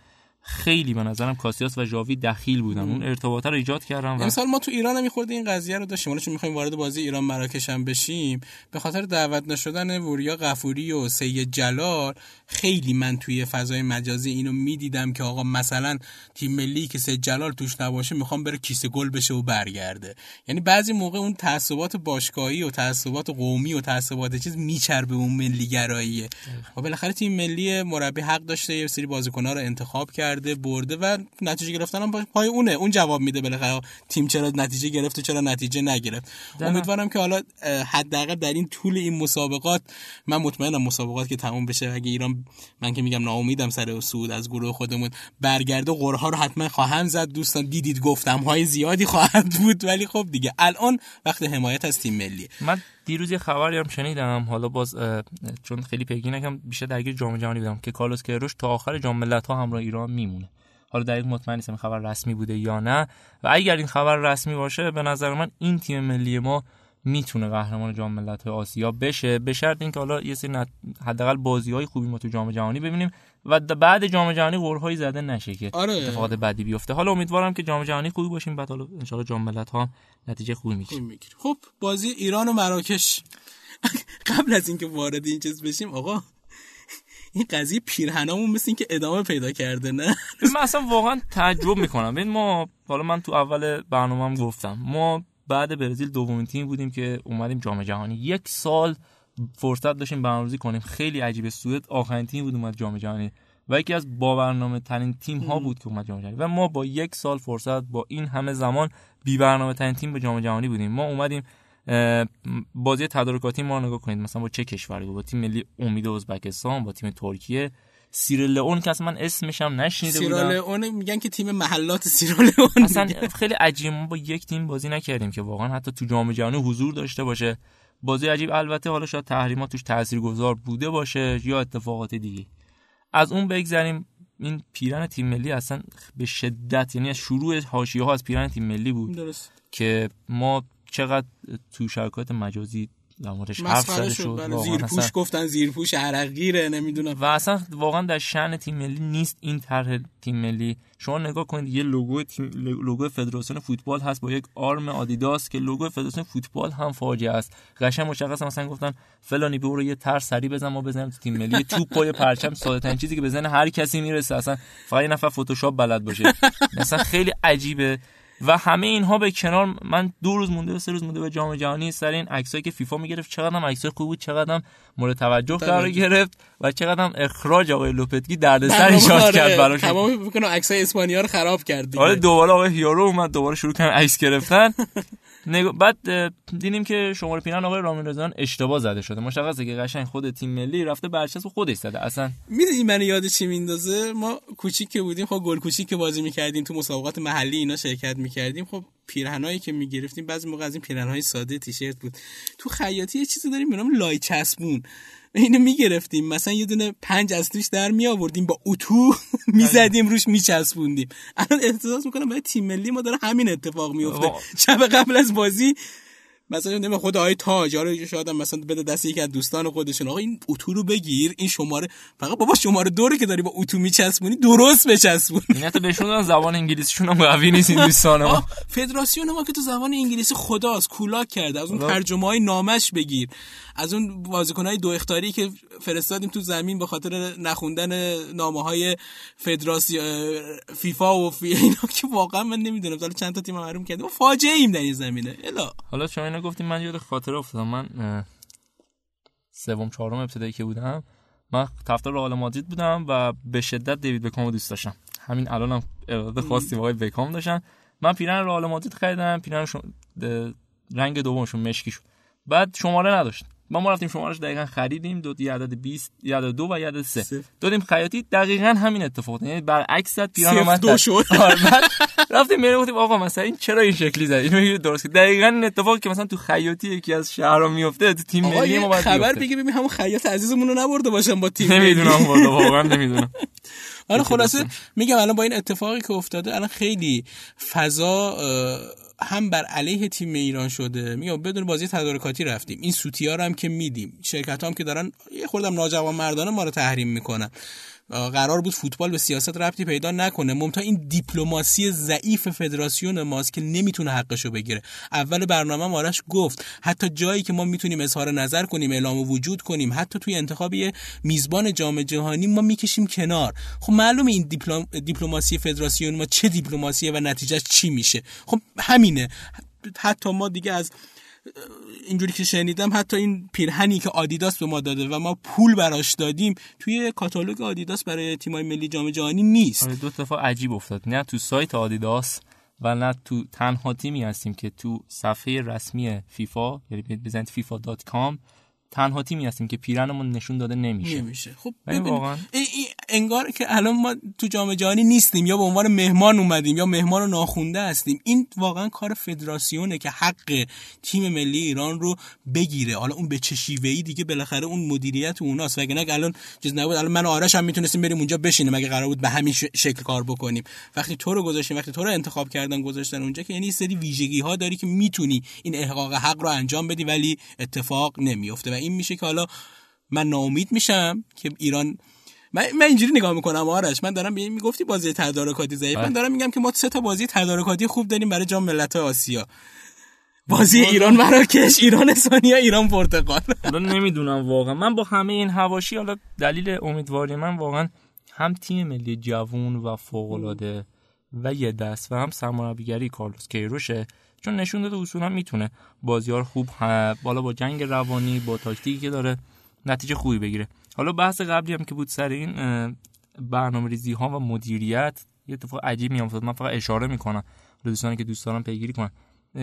خیلی به نظرم کاسیاس و ژاوی دخیل بودن. اون ارتباطه رو ایجاد کردن و امسال ما تو ایران هم این قضیه رو داشتیم. حالا چون می‌خوایم وارد بازی ایران مراکش هم بشیم به خاطر دعوت نشدن وریا غفوری و سید جلال خیلی من توی فضای مجازی اینو می‌دیدم که آقا مثلا تیم ملی که سید جلال توش نباشه می‌خوام بره کیسه گل بشه و برگرده. یعنی بعضی موقع اون تعصبات باشگاهی و تعصبات قومی و تعصبات چیز میچربه اون ملی گراییه و بالاخره تیم ملی مربی حق داشته یه سری بازیکن‌ها رو انتخاب کرده برده و نتیجه گرفتن هم پای اونه. اون جواب میده بالاخره. تیم چرا نتیجه گرفت و چرا نتیجه نگرفت. امیدوارم که حالا حداقل در این طول این مسابقات من مطمئنم مسابقات که تموم بشه. اگه ایران من که میگم ناامیدم سر سود از گروه خودمون. برگرده قرعه ها رو حتما خواهم زد. دوستان دیدید گفتم های زیادی خواهد بود. ولی خب دیگه الان وقت حمایت از تیم ملی. من دیروز یه خبری هم شنیدم حالا باز چون خیلی پیگیر نکردم بیشتر درگیر جام جهانی بودم که کارلوس کیروش تا آخر جام ملت‌ها همراه ایران میمونه. حالا دقیق مطمئن نیستم خبر رسمی بوده یا نه. و اگر این خبر رسمی باشه به نظر من این تیم ملی ما می‌تونه قهرمان جام ملت‌های آسیا بشه به شرط اینکه حالا یه سری حداقل بازی‌های خوبی ما تو جام جهانی ببینیم. و بعد جام جهانی قرهایی زده نشه که آره. اتفاقات بدی بیفته. حالا امیدوارم که جام جهانی خوبی باشیم بعد حالا ان جام ملت‌ها هم نتیجه خوبی می‌گیره خب بازی ایران و مراکش. قبل از اینکه وارد این چیز بشیم آقا این قضیه پیرهنامون مثل این که ادامه پیدا کرده نه؟ من اصلا واقعا تعجب می‌کنم. ببین ما حالا من تو اول برنامه‌ام گفتم ما بعد برزیل دومین تیم بودیم که اومدیم جام جهانی. یک سال فرصت داشتیم برنامه‌ریزی کنیم. خیلی عجیبه سوئد آخرین تیم بود اومد جام جهانی. و یکی از با برنامه ترین تیم ها بود که اومد جام جهانی. و ما با یک سال فرصت با این همه زمان بی برنامه ترین تیم به جام جهانی بودیم. ما اومدیم بازی تدارکاتی ما نگاه کنید. مثلا با چه کشوری با تیم ملی امید ازبکستان با تیم ترکیه. سیرلئون که اصلا من اسمش هم نشنیده بودم. سیرالئون میگن که تیم محلات سیرالئون اصلا. خیلی عجیب. ما با یک تیم بازی نکردیم که واقعا حتی تو جام جهانی حضور داشته باشه. بازی عجیب. البته حالا شاید تحریمات توش تاثیرگذار بوده باشه یا اتفاقات دیگه. از اون بگذریم. این پیرن تیم ملی اصلا به شدت یعنی از شروع حاشیه ها از پیرن تیم ملی بود درست. که ما چقدر تو شبکات مجازی در موردش حرف زده شد. بله زیرپوش اصلا. گفتن زیرپوش عرقگیره نمی‌دونم. و اصلا واقعا در شأن تیم ملی نیست این طرح تیم ملی. شما نگاه کنید یه لوگو تیم لوگو فدراسیون فوتبال هست با یک آرم آدیداس که لوگو فدراسیون فوتبال هم فاجعه است. قشنگ مشخص مثلا گفتن فلانی برو یه تر سری بزن ما بزنیم تو تیم ملی. توپ پای پرچم ساده چیزی که بزنه هر کسی می‌رسه اصلا فقط یه نفر فتوشاپ بلد باشه. مثلا خیلی عجیبه. و همه اینها به کنار من دو روز مونده و سه روز مونده به جام جهانی سر این عکسایی که فیفا می‌گرفت. چقدر هم عکسای خوب بود چقدر هم مورد توجه قرار گرفت و چقدر هم اخراج آقای لوپتگی دردسر ایجاد آره، کرد براش. تمام بکنم عکسای اسپانیا رو خراب کرد دیگه. آره دوباره آقای هیارو اومد دوباره شروع کردن عکس گرفتن. نگاه بعد دیدیم که شماره پیرن آقای رامین رضوان اشتباه زده شده. مشخصه که قشنگ خود تیم ملی رفته برچسب خودش زده. اصلا می‌دونی من یاد چی میندازه ما کوچیک که بودیم خب گل کوچیک که بازی می‌کردیم تو مسابقات محلی اینا شرکت می‌کردیم. خب پیرهنایی که می‌گرفتیم بعضی موقع از این پیرهنهای ساده تیشرت بود. تو خیاطی یه چیزی داریم به نام لای چسبون اینو می‌گرفتیم. مثلا یه دونه پنج از توش در می آوردیم با اتو می‌زدیم روش میچسبوندیم. الان احساس می‌کنم برای تیم ملی ما داره همین اتفاق میفته شب قبل از بازی مثلا نمی‌دونم خود آقای تاج حالا شاید مثلا بده دست یکی از دوستان خودشون. آقا این اتو رو بگیر این شماره فقط بابا شماره دوره که داری با اتو میچسبونی درست بچسبون این حتی بهشون زبان انگلیسیشون هم قوی نیست این دوستان ما. فدراسیون ما که تو زبان انگلیسی خداست کولاک کرده. از اون خدا. ترجمه های نامش بگیر. از اون بازیکن های دو اختاری که فرستادیم تو زمین به خاطر نخوندن نامه های فدراسی فیفا و فی اینا که واقعا من نمی‌دونم. حالا چند تا تیم محروم کرده ما فاجعه ایم در این زمینه. الا. حالا شما اینا گفتیم من یاد خاطره افتادم. من سوم چهارم ابتدایی که بودم من طرفدار رئال مادرید بودم و به شدت دیوید بکام دوست داشتم. همین الانم اراده خاصی آقای بکام داشتم من پیرن رئال مادرید خریدم. پیرن رنگ دومشون مشکی شد. بعد شماره نداشت ما ما رفتیم شمارش دقیقا خریدیم دو یه عدد 20 یه عدد دو و یه عدد سه سه. دادیم خیاطی دقیقا همین اتفاق. یعنی برعکس زد پیران اومد دو. شد. آره، رفتیم میره گفتیم آقا مثلا این چرا این شکلی زد اینو درست. دقیقا این اتفاقی که مثلا تو خیاطی یکی از شهرها میفته تو تیم ملی ما خبر. بگی ببین همون خیاط عزیزمون رو نبرده باشن با تیم نمی‌دونم واقعا نمی‌دونم آره خلاصه میگم الان با این اتفاقی که افتاده الان خیلی فضا هم بر علیه تیم ایران شده. میگم بدون بازی تدارکاتی رفتیم. این سوتی ها رو هم که میدیم. شرکت هم که دارن یه خوردم ناجوان مردانه ما رو تحریم می‌کنن. قرار بود فوتبال به سیاست ربطی پیدا نکنه. ممتا این دیپلماسی ضعیف فدراسیون ماست که نمی‌تونه حقشو بگیره. اول برنامه مارش گفت حتی جایی که ما می‌تونیم اظهار نظر کنیم اعلام وجود کنیم حتی توی انتخاب میزبان جام جهانی ما می‌کشیم کنار. خب معلومه این دیپلم... دیپلماسی فدراسیون ما چه دیپلماسیه و نتیجهش چی میشه؟ خب همینه. حتی ما دیگه از اینجوری که شنیدم حتی این پیرهنی که آدیداس به ما داده و ما پول براش دادیم توی کاتالوگ آدیداس برای تیمای ملی جام جهانی نیست. آره دو اتفاق عجیب افتاد. نه تو سایت آدیداس و نه تو تنها تیمی هستیم که تو صفحه رسمی فیفا یعنی بزنید fifa.com تنها تیمی هستیم که پیرنمون نشون داده نمیشه. نمیشه. خب ببین واقعا ای- ای- انگار که الان ما تو جام جهانی نیستیم یا به عنوان مهمان اومدیم یا مهمان رو ناخونده هستیم. این واقعا کار فدراسیونه که حق تیم ملی ایران رو بگیره. حالا اون به چه شیوه‌ای دیگه بالاخره اون مدیریت اوناست. وگرنه الان چیز نبود الان من و آرش هم می‌تونستیم بریم اونجا بشینیم اگه قرار بود به همین شکل کار بکنیم. وقتی تو رو گذاشتیم وقتی تو رو انتخاب کردن گذاشتن اونجا که یعنی سری ویژگی ها داری که می‌تونی این احقاق حق رو انجام بدی ولی اتفاق نمیفته و این میشه که حالا من ناامید میشم که ایران من, من اینجوری نگاه می‌کنم آرش من دارم به این می‌گفتی بازی تدارکاتی ضعیف من بله. دارم میگم که ما سه تا بازی تدارکاتی خوب داریم برای جام ملت‌های آسیا. بازی ایران مراکش ایران اسپانیا ایران پرتغال حالا نمی‌دونم واقعا. من با همه این هواشی حالا دلیل امیدواری من واقعا هم تیم ملی جوون و فوق العاده و یه دست و هم سرمربیگری کارلوس کیروشه. چون نشون داده اصولا می‌تونه بازیای خوب بالا با جنگ روانی با تاکتیکی که داره نتیجه خوبی بگیره. حالا بحث قبلی هم که بود سر این برنامه ریزی ها و مدیریت یه اتفاق عجیب می افتاد من فقط اشاره می‌کنم. دوستانی که دوست دارم پیگیری کنن.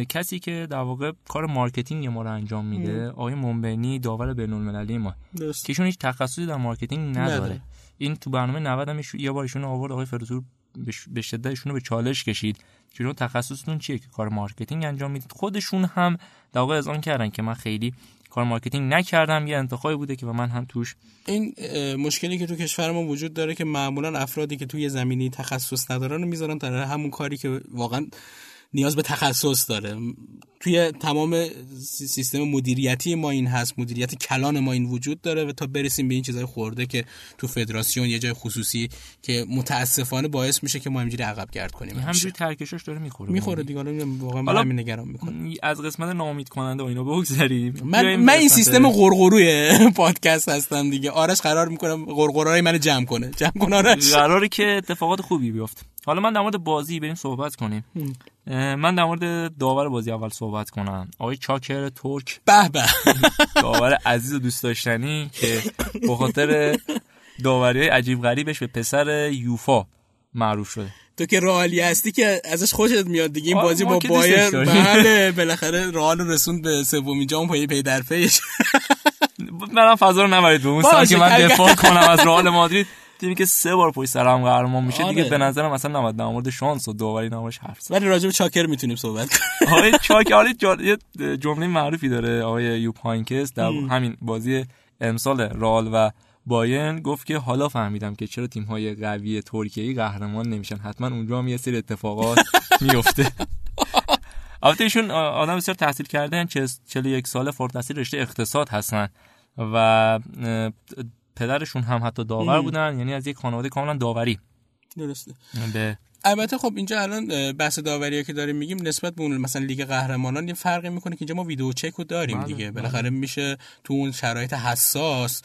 کسی که در واقع کار marketing ما رو انجام میده آقای منبنی داور بین المللی ما. درست. که ایشون هیچ تخصصی در marketing نداره. نداره. این تو برنامه 90 هم یه بار ایشون آورد آقای فردوسی‌پور به شدت ایشون رو به چالش کشید. که شما تخصصتون چیه که کار marketing انجام می‌دید؟ خودشون هم در واقع اذعان کردن که من خیلی کار marketing نکردم یه انتخابی بوده که و من هم توش این مشکلی که تو کشور ما وجود داره که معمولا افرادی که توی زمینی تخصص ندارن رو می‌ذارن در همون کاری که واقعا نیاز به تخصص داره. توی تمام سی- سیستم مدیریتی ما این هست. مدیریت کلان ما این وجود داره و تا برسیم به این چیزای خورده که تو فدراسیون یه جای خصوصی که متاسفانه باعث میشه که ما همینجوری عقب گرد کنیم. همینجوری ترکشش داره می‌خوره. می‌خوره دیگه. حالا واقعا من حالا- همین نگران می‌کنه از قسمت ناامید کننده و اینا بگذریم. من من این سیستم قرقروی پادکست هستم دیگه. آرش قرار می‌کنم قرقرای منو جمع کنه. جمع کن آرش. قراره که اتفاقات خوبی بیفته. حالا من در مورد بازی بریم صحبت کنیم. من در مورد داور بازی اول صحبت کنم. آقای چاکر ترک. به به. داور عزیز و دوست داشتنی که به خاطر داوری عجیب غریبش به پسر یوفا معروف شده. تو که رئالی هستی که ازش خوشت میاد دیگه. این بازی با بایر. بله بالاخره رئال رو رسوند به سومین جام پی پی در پیش. منم فضا رو نبرید به اون که من دفاع کنم از رئال مادرید. تیمی که سه بار پشت سر هم قهرمان میشه دیگه آره. به نظرم اصلا نباید در مورد شانس و داوری نباش حرف زد. ولی راجع به چاکر می‌تونیم صحبت کنیم. آقای چاک آقای جمله معروفی داره آقای یوب هاینکس در همین بازی امسال رال و باین گفت که حالا فهمیدم که چرا تیم های قوی ترکیه‌ای قهرمان نمیشن. حتما اونجا هم یه سری اتفاقات میفته البته ایشون آدم بسیار تحصیل کرده 41 ساله فوق تحصیل رشته اقتصاد هستن و پدرشون هم حتی داور بودن یعنی از یک خانواده کاملا داوری. درسته. به البته خب اینجا الان بحث داوری که داریم میگیم نسبت به اون مثلا لیگ قهرمانان یه فرقی می‌کنه که اینجا ما ویدیو چک رو داریم بله، دیگه. بله. بالاخره میشه تو اون شرایط حساس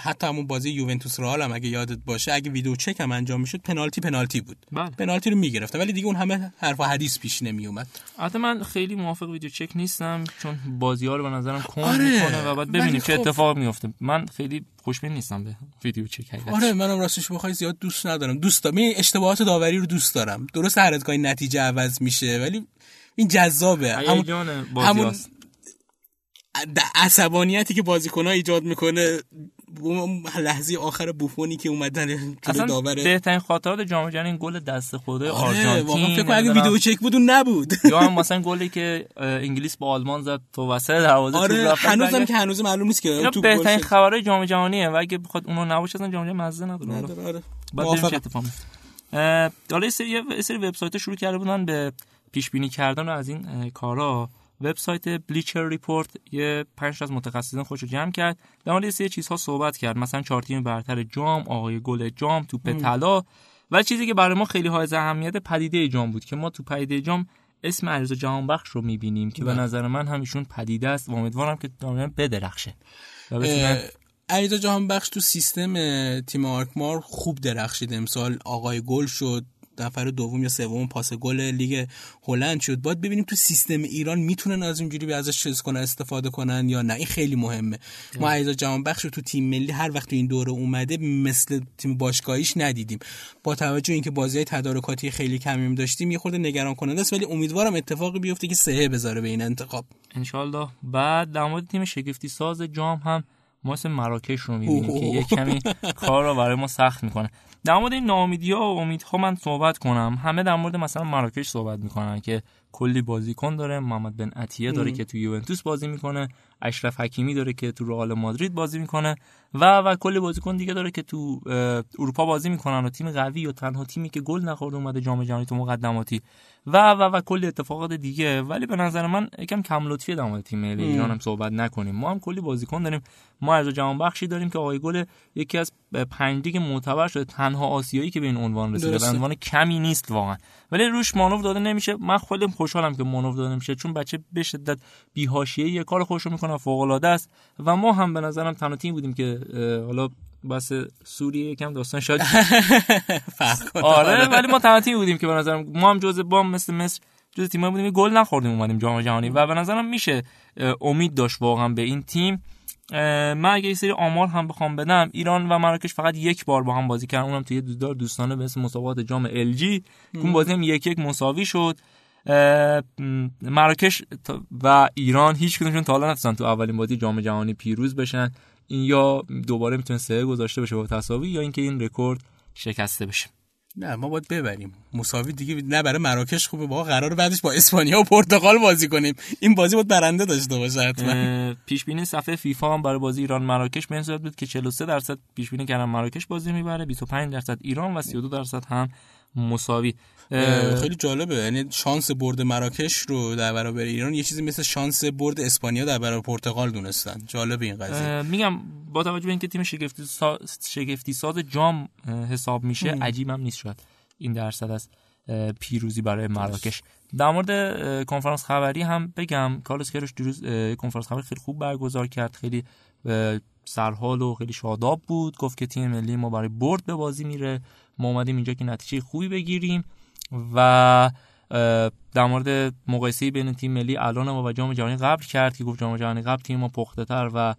حتی همون بازی یوونتوس رئال هم اگه یادت باشه اگه ویدیو چک هم انجام می‌شد پنالتی پنالتی بود. بله. پنالتی رو می‌گرفته ولی دیگه اون همه حرف و حدیث پیش نمی اومد البته من خیلی موافق ویدیو چک نیستم چون بازی ها رو به نظرم کند آره، می‌کنه و بعد ببینیم چه خب- اتفاق میفته من خیلی خوشبین نیستم به ویدیو چک حقیقتش. آره منم راستش بخوای زیاد دوست ندارم. دوست دارم این اشتباهات داوری رو دوست دارم. درست هر از گاهی نتیجه عوض میشه ولی این جذابه. همون همون عصبانیتی که بازیکن‌ها ایجاد می‌کنه لحظه آخر بوفونی که اومدن جلو داور بهترین خاطرات جام جهانی این گل دست خورده آره واقعا آرژانتین فکر کنم اگه. ویدیو چک بود اون نبود یا هم مثلا گلی که انگلیس با آلمان زد تو وسط دروازه آره هنوزم. که هنوز معلوم نیست که گل بهترین شد. خبرهای جام جهانیه و اگه بخواد اونو نباشه اصلا جام جهانی مزه نداره نداره، آره. حالا یه سری وبسایت شروع کرده بودن به پیش بینی کردن از این کارا وبسایت بلیچر ریپورت یه پنج از متخصصین خودش رو جمع کرد. در مورد سری چیزها صحبت کرد. مثلا چهار تیم برتر جام آقای گل جام توپ. طلا و چیزی که برای ما خیلی های اهمیت پدیده جام بود که ما تو پدیده جام اسم علیرضا جهانبخش رو می‌بینیم که به بله. نظر من هم ایشون پدیده است و امیدوارم که دائما بدرخشه. و علیرضا جهان بخش تو سیستم تیم آرکمار خوب درخشید. امسال آقای گل شد. نفر دوم یا سوم پاس گل لیگ هلند شد. باید ببینیم تو سیستم ایران می‌تونن از اونجوری ازش چیز کنن استفاده کنن یا نه. این خیلی مهمه. ما علیرضا جهان بخش تو تیم ملی هر وقت تو این دوره اومده مثل تیم باشگاهیش ندیدیم. با توجه اینکه بازی تدارکاتی خیلی کمی داشتیم یه خورده نگران کننده است ولی امیدوارم اتفاقی بیفته که سهه بذاره به این انتخاب. انشالله بعد در مورد تیم شگفتی ساز جام هم ما اسم مراکش رو می‌بینیم. که یه کمی کار رو برای ما سخت می‌کنه. در مورد این ناامیدی ها و امیدها من صحبت کنم. همه در مورد مثلا مراکش صحبت می‌کنن که کلی بازیکن داره. محمد بن عطیه داره ام. که تو یوونتوس بازی می‌کنه. اشرف حکیمی داره که تو رئال مادرید بازی می‌کنه. و و کلی بازیکن دیگه داره که تو اروپا بازی می‌کنن و تیم قوی و تنها تیمی که گل نخورده اومده جام جهانی تو مقدماتی. و و و کلی اتفاقات دیگه. ولی به نظر من یکم کم لطفی در مورد تیم ملی. ایران هم صحبت نکنیم. ما هم کلی بازیکن داریم. ما از جهان بخشی داریم که آقای گل یکی از پنج لیگ معتبر شده. تنها آسیایی که به این عنوان رسیده. به عنوان کمی نیست واقعا. ولی روش مانور داده نمیشه. من خیلی خوشحالم که مانور داده نمیشه. چون بچه به شدت بی‌حاشیه یه کار خوش می‌کنه. فوق العاده است. و ما هم به نظرم تنها تیم بودیم که حالا بس سوریه یکم داستان شاید. آره ولی ما تنها بودیم که به نظرم ما هم جزء بام مثل مصر جزء تیمایی بودیم گل نخوردیم اومدیم جام جهانی. و به نظرم میشه امید داشت واقعا به این تیم. من اگه یه سری آمار هم بخوام بدم ایران و مراکش فقط یک بار با هم بازی کردن اونم توی دیدار دوستانه به اسم مسابقات جام ال جی. اون بازی هم یک یک مساوی شد. مراکش و ایران هیچ کدومشون تا حالا نتونستن تو اولین بازی جام جهانی پیروز بشن. این یا دوباره می‌تونه سه گذاشته بشه با تساوی یا اینکه این رکورد شکسته بشه. نه ما باید ببریم. مساوی دیگه نه برای مراکش خوبه. با قرار بعدش با اسپانیا و پرتغال بازی کنیم. این بازی باید برنده داشته باشه حتما. پیش بینی صفحه فیفا هم برای بازی ایران مراکش به این صورت بود که 43 درصد پیش بینی کردن مراکش بازی می‌بره 25 درصد ایران و 32 درصد هم مساوی. خیلی جالبه. یعنی شانس برد مراکش رو در برابر ایران یه چیزی مثل شانس برد اسپانیا در برابر پرتغال دونستن. جالب این قضیه. میگم با توجه به اینکه تیم شگفتی ساز, شگفتی ساز جام حساب میشه ام. عجیب هم نیست شاید این درصد از اه، پیروزی برای مراکش. در مورد کنفرانس خبری هم بگم. کارلوس کروش دیروز کنفرانس خبری خیلی خوب برگزار کرد. خیلی سرحال و خیلی شاداب بود. گفت که تیم ملی ما برای برد به بازی میره. ما اومدیم اینجا که نتیجه خوبی بگیریم و در مورد مقایسه بین تیم ملی الان ما و جام جهانی قبل کرد که گفت جام جهانی قبل تیم ما پخته تر و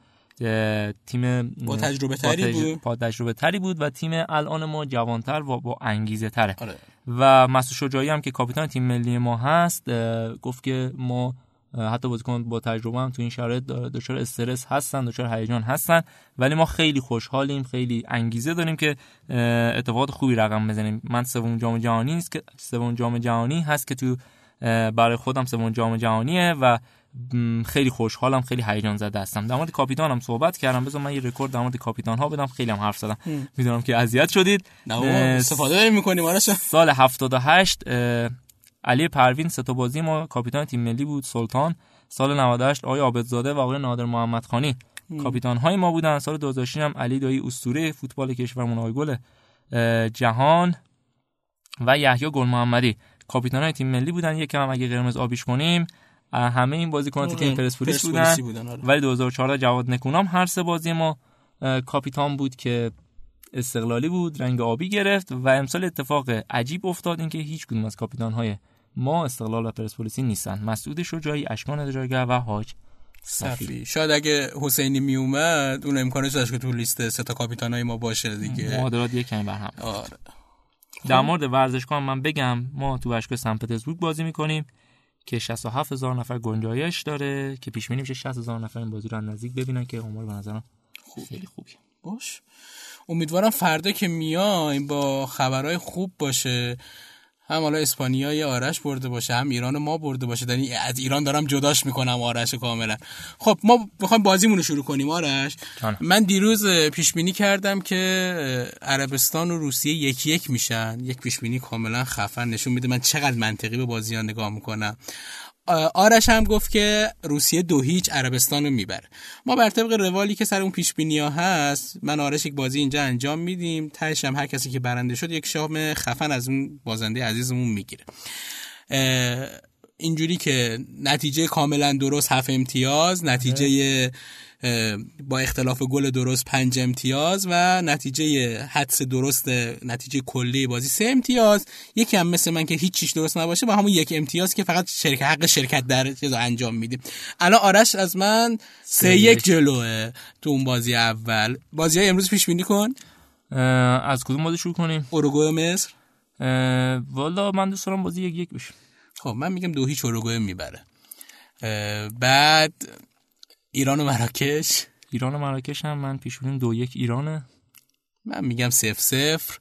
تیم با تجربه تری با تج- بود. با تجربه تری بود و تیم الان ما جوانتر و با انگیزه تره آره. و مسعود شجاعی هم که کاپیتان تیم ملی ما هست گفت که ما حتی بازیکن با تجربه هم تو این شرایط دچار استرس هستن دچار هیجان هستن. ولی ما خیلی خوشحالیم خیلی انگیزه داریم که اتفاقات خوبی رقم بزنیم. من سوم جام جهانی است که سوم جام جهانی هست که تو برای خودم سوم جام جهانیه و خیلی خوشحالم خیلی هیجان زده هستم. در مورد کاپیتانم صحبت کردم. بذار من یه رکورد در مورد کاپیتان ها بدم. خیلی هم حرف زدم. می‌دونم که اذیت شدید. نه استفاده داریم می‌کنیم آره سال 78 اه، علی پروین سه بازی ما کاپیتان تیم ملی بود سلطان سال 98 آقای عابدزاده و آقای نادر محمد خانی هم. کاپیتان های ما بودن سال 2006 هم علی دایی اسطوره فوتبال کشورمون آقای گل جهان و یحیی گل محمدی کاپیتان های تیم ملی بودن یکم هم اگه قرمز آبیش کنیم همه این بازیکنان آره، تیم پرسپولیس بودن بودن، آره. ولی 2014 جواد نکونام هر سه بازی ما کاپیتان بود که استقلالی بود رنگ آبی گرفت و امسال اتفاق عجیب افتاد اینکه هیچ کدوم از کاپیتان های ما استقلال و پرسپولیسی نیستن. مسعود شجاعی اشکان دجاگر و حاج صفی. شاید اگه حسینی می اومد اون امکانش داشت که تو لیست سه تا کاپیتان های ما باشه دیگه. معادلات یک کمی بر هم آره. در مورد ورزشگاه من بگم ما تو باشگاه سن پترزبورگ بازی می‌کنیم که 67 هزار نفر گنجایش داره که پیش بینی میشه 60 هزار نفر این بازی رو نزدیک ببینن که عمر به نظرم خوب. خیلی خوبی باش. امیدوارم فردا که میایم با خبرهای خوب باشه. هم حالا اسپانیای آرش برده باشه هم ایران ما برده باشه. یعنی از ایران دارم جداش می‌کنم آرش کاملا. خب ما می‌خوایم بازیمون رو شروع کنیم آرش. من دیروز پیش بینی کردم که عربستان و روسیه یکی یک میشن. یک پیش بینی کاملا خفن نشون میده. من چقدر منطقی به بازی ها نگاه می‌کنم. آرش هم گفت که روسیه دو هیچ عربستان رو می‌بره. ما بر طبق روالی که سر اون پیش بینی ها هست من آرش یک بازی اینجا انجام میدیم. تهش هم هر کسی که برنده شد یک شام خفن از اون بازنده عزیزمون می‌گیره. اینجوری که نتیجه کاملا درست هفت امتیاز نتیجه با اختلاف گل درست پنج امتیاز و نتیجه حدس درست نتیجه کلی بازی سه امتیاز. یکی هم مثل من که هیچ چیش درست نباشه با همون یک امتیاز که فقط شرکت حق شرکت در چیز انجام میدیم. الان آرش از من سه یک جلوه تو اون بازی اول. بازی های امروز پیش بینی کن. از کدوم بازی شروع کنیم؟ اوروگوئه مصر. والا من دوست دارم بازی یک یک بشه خب من میگم دو هیچ اوروگوئه می‌بره. بعد ایران و مراکش؟ ایران و مراکش هم من پیش دو یک ایرانه. من میگم سف سفر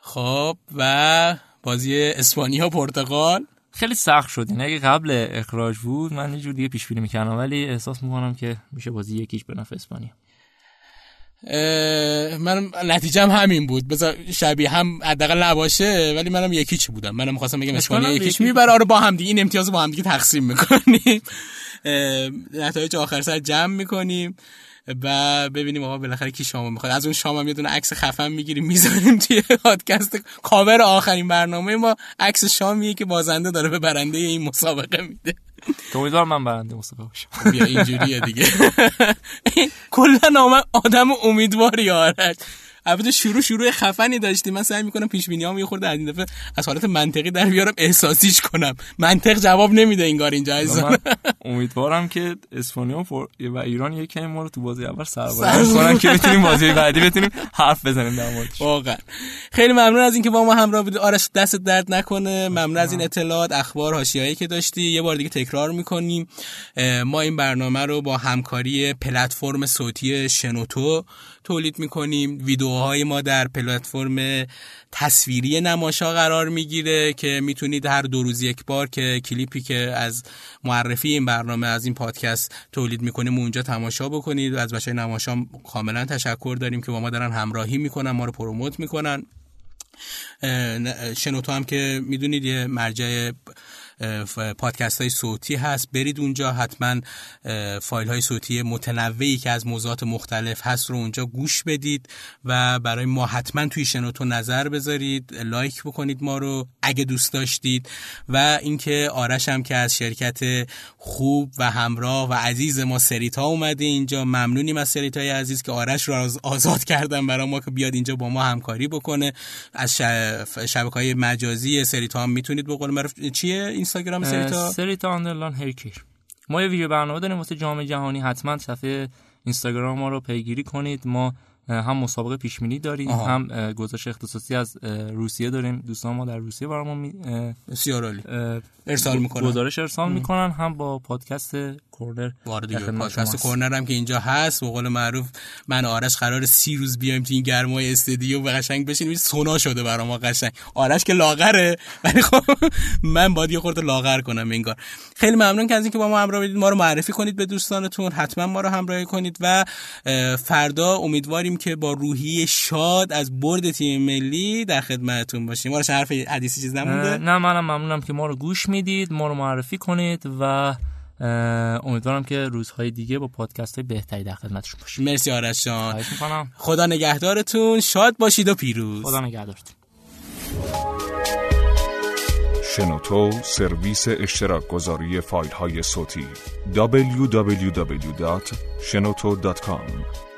خب و بازی اسپانیا پرتغال؟ خیلی سخت شد. یعنی اگه قبل اخراج بود من یه دیگه پیش بینی می‌کردم. ولی احساس می‌کنم که میشه بازی یکیش به نفع اسپانیا. من نتیجه هم همین بود. بذار شبیه هم حداقل نباشه ولی منم یکیچ بودم. منم می‌خواستم بگم اسپانیا یکیچ می‌بره. آره با هم دیگه این امتیاز با هم دیگه تقسیم می‌کنیم. نتایج آخر سر جمع می‌کنیم و ببینیم آقا بالاخره کی شامو می‌خواد. از اون شام هم یه دونه عکس خفن می‌گیریم می‌ذاریم توی پادکست کاور آخرین برنامه. ما عکس شامیه که بازنده داره به برنده این مسابقه میده. تو امیدوارم من برنده مسابقه باشم. بیا اینجوریه دیگه. کلا آدم امیدواری آرش البته شروع شروع خفنی داشتی. من سعی می‌کنم پیش بینیام یه خورده از این دفعه از حالت منطقی در بیارم احساسیش کنم. منطق جواب نمیده انگار اینجا عزیزان امیدوارم که اسپانیا و ایران یک کمی ما رو تو بازی اول سربازی کنن که بتونیم بازی بعدی بتونیم حرف بزنیم در موردش. واقعا. خیلی ممنون از اینکه با ما همراه بودی آرش دست درد نکنه. ممنون از این اطلاعات اخبار حاشیه‌ای که داشتی. یه بار دیگه تکرار می‌کنیم. ما این برنامه رو با همکاری پلتفرم صوتی شنوتو تولید می‌کنیم. ویدیوهای ما در پلتفرم تصویری نماشا قرار می‌گیره که می‌تونید هر دو روز یک بار که کلیپی که از معرفی این برنامه از این پادکست تولید می‌کنیم اونجا تماشا بکنید. از بچه نماشا کاملا تشکر داریم که با ما دارن همراهی می‌کنن ما رو پروموت می‌کنن. شنوتو هم که می‌دونید یه مرجع پادکست های صوتی هست. برید اونجا حتما فایل های صوتی متنوعی که از موضوعات مختلف هست رو اونجا گوش بدید و برای ما حتما توی شنوتو نظر بذارید لایک بکنید ما رو اگه دوست داشتید. و اینکه آرش هم که از شرکت خوب و همراه و عزیز ما سریتا اومده اینجا. ممنونیم از سریتا عزیز که آرش رو آزاد کردن برای ما که بیاد اینجا با ما همکاری بکنه. از شبکه های مجازی سریتا هم می‌تونید بقول چیه اینستاگرام سریتا سریتا آندرلان هرکیر ما یه ویدیو برنامه داریم واسه جام جهانی حتما صفحه اینستاگرام ما رو پیگیری کنید. ما هم مسابقه پیش بینی داریم آها. هم گزارش اختصاصی از روسیه داریم. دوستان ما در روسیه برامون می... بسیار عالی. ارسال می‌کنن. گزارش ارسال می‌کنن. هم با پادکست کورنر وارد پادکست کورنر هم که اینجا هست به قول معروف من آرش قرار سی روز بیایم تو این گرمای استودیو و قشنگ بشینیم. سونا شده برام ما قشنگ. آرش که لاغره. ولی خب من باید یه خورده لاغر کنم انگار. خیلی ممنون که از اینکه با ما همراه بودید. ما رو معرفی کنید به دوستانتون. حتما ما رو همراهی کنید و فردا امیدواریم که با روحی شاد از برد تیم ملی در خدمتتون باشیم. آرش حرف حدیثی چیز نمونده نه منم ممنونم که ما رو گوش می‌دید ما رو معرفی کنید و امیدوارم که روزهای دیگه با پادکست های بهتری در خدمتشون باشیم. مرسی آرش جان. خدا نگهدارتون. شاد باشید و پیروز. خدا نگهدارتون. شنوتو سرویس اشتراک گذاری فایل های صوتی www.shenoto.com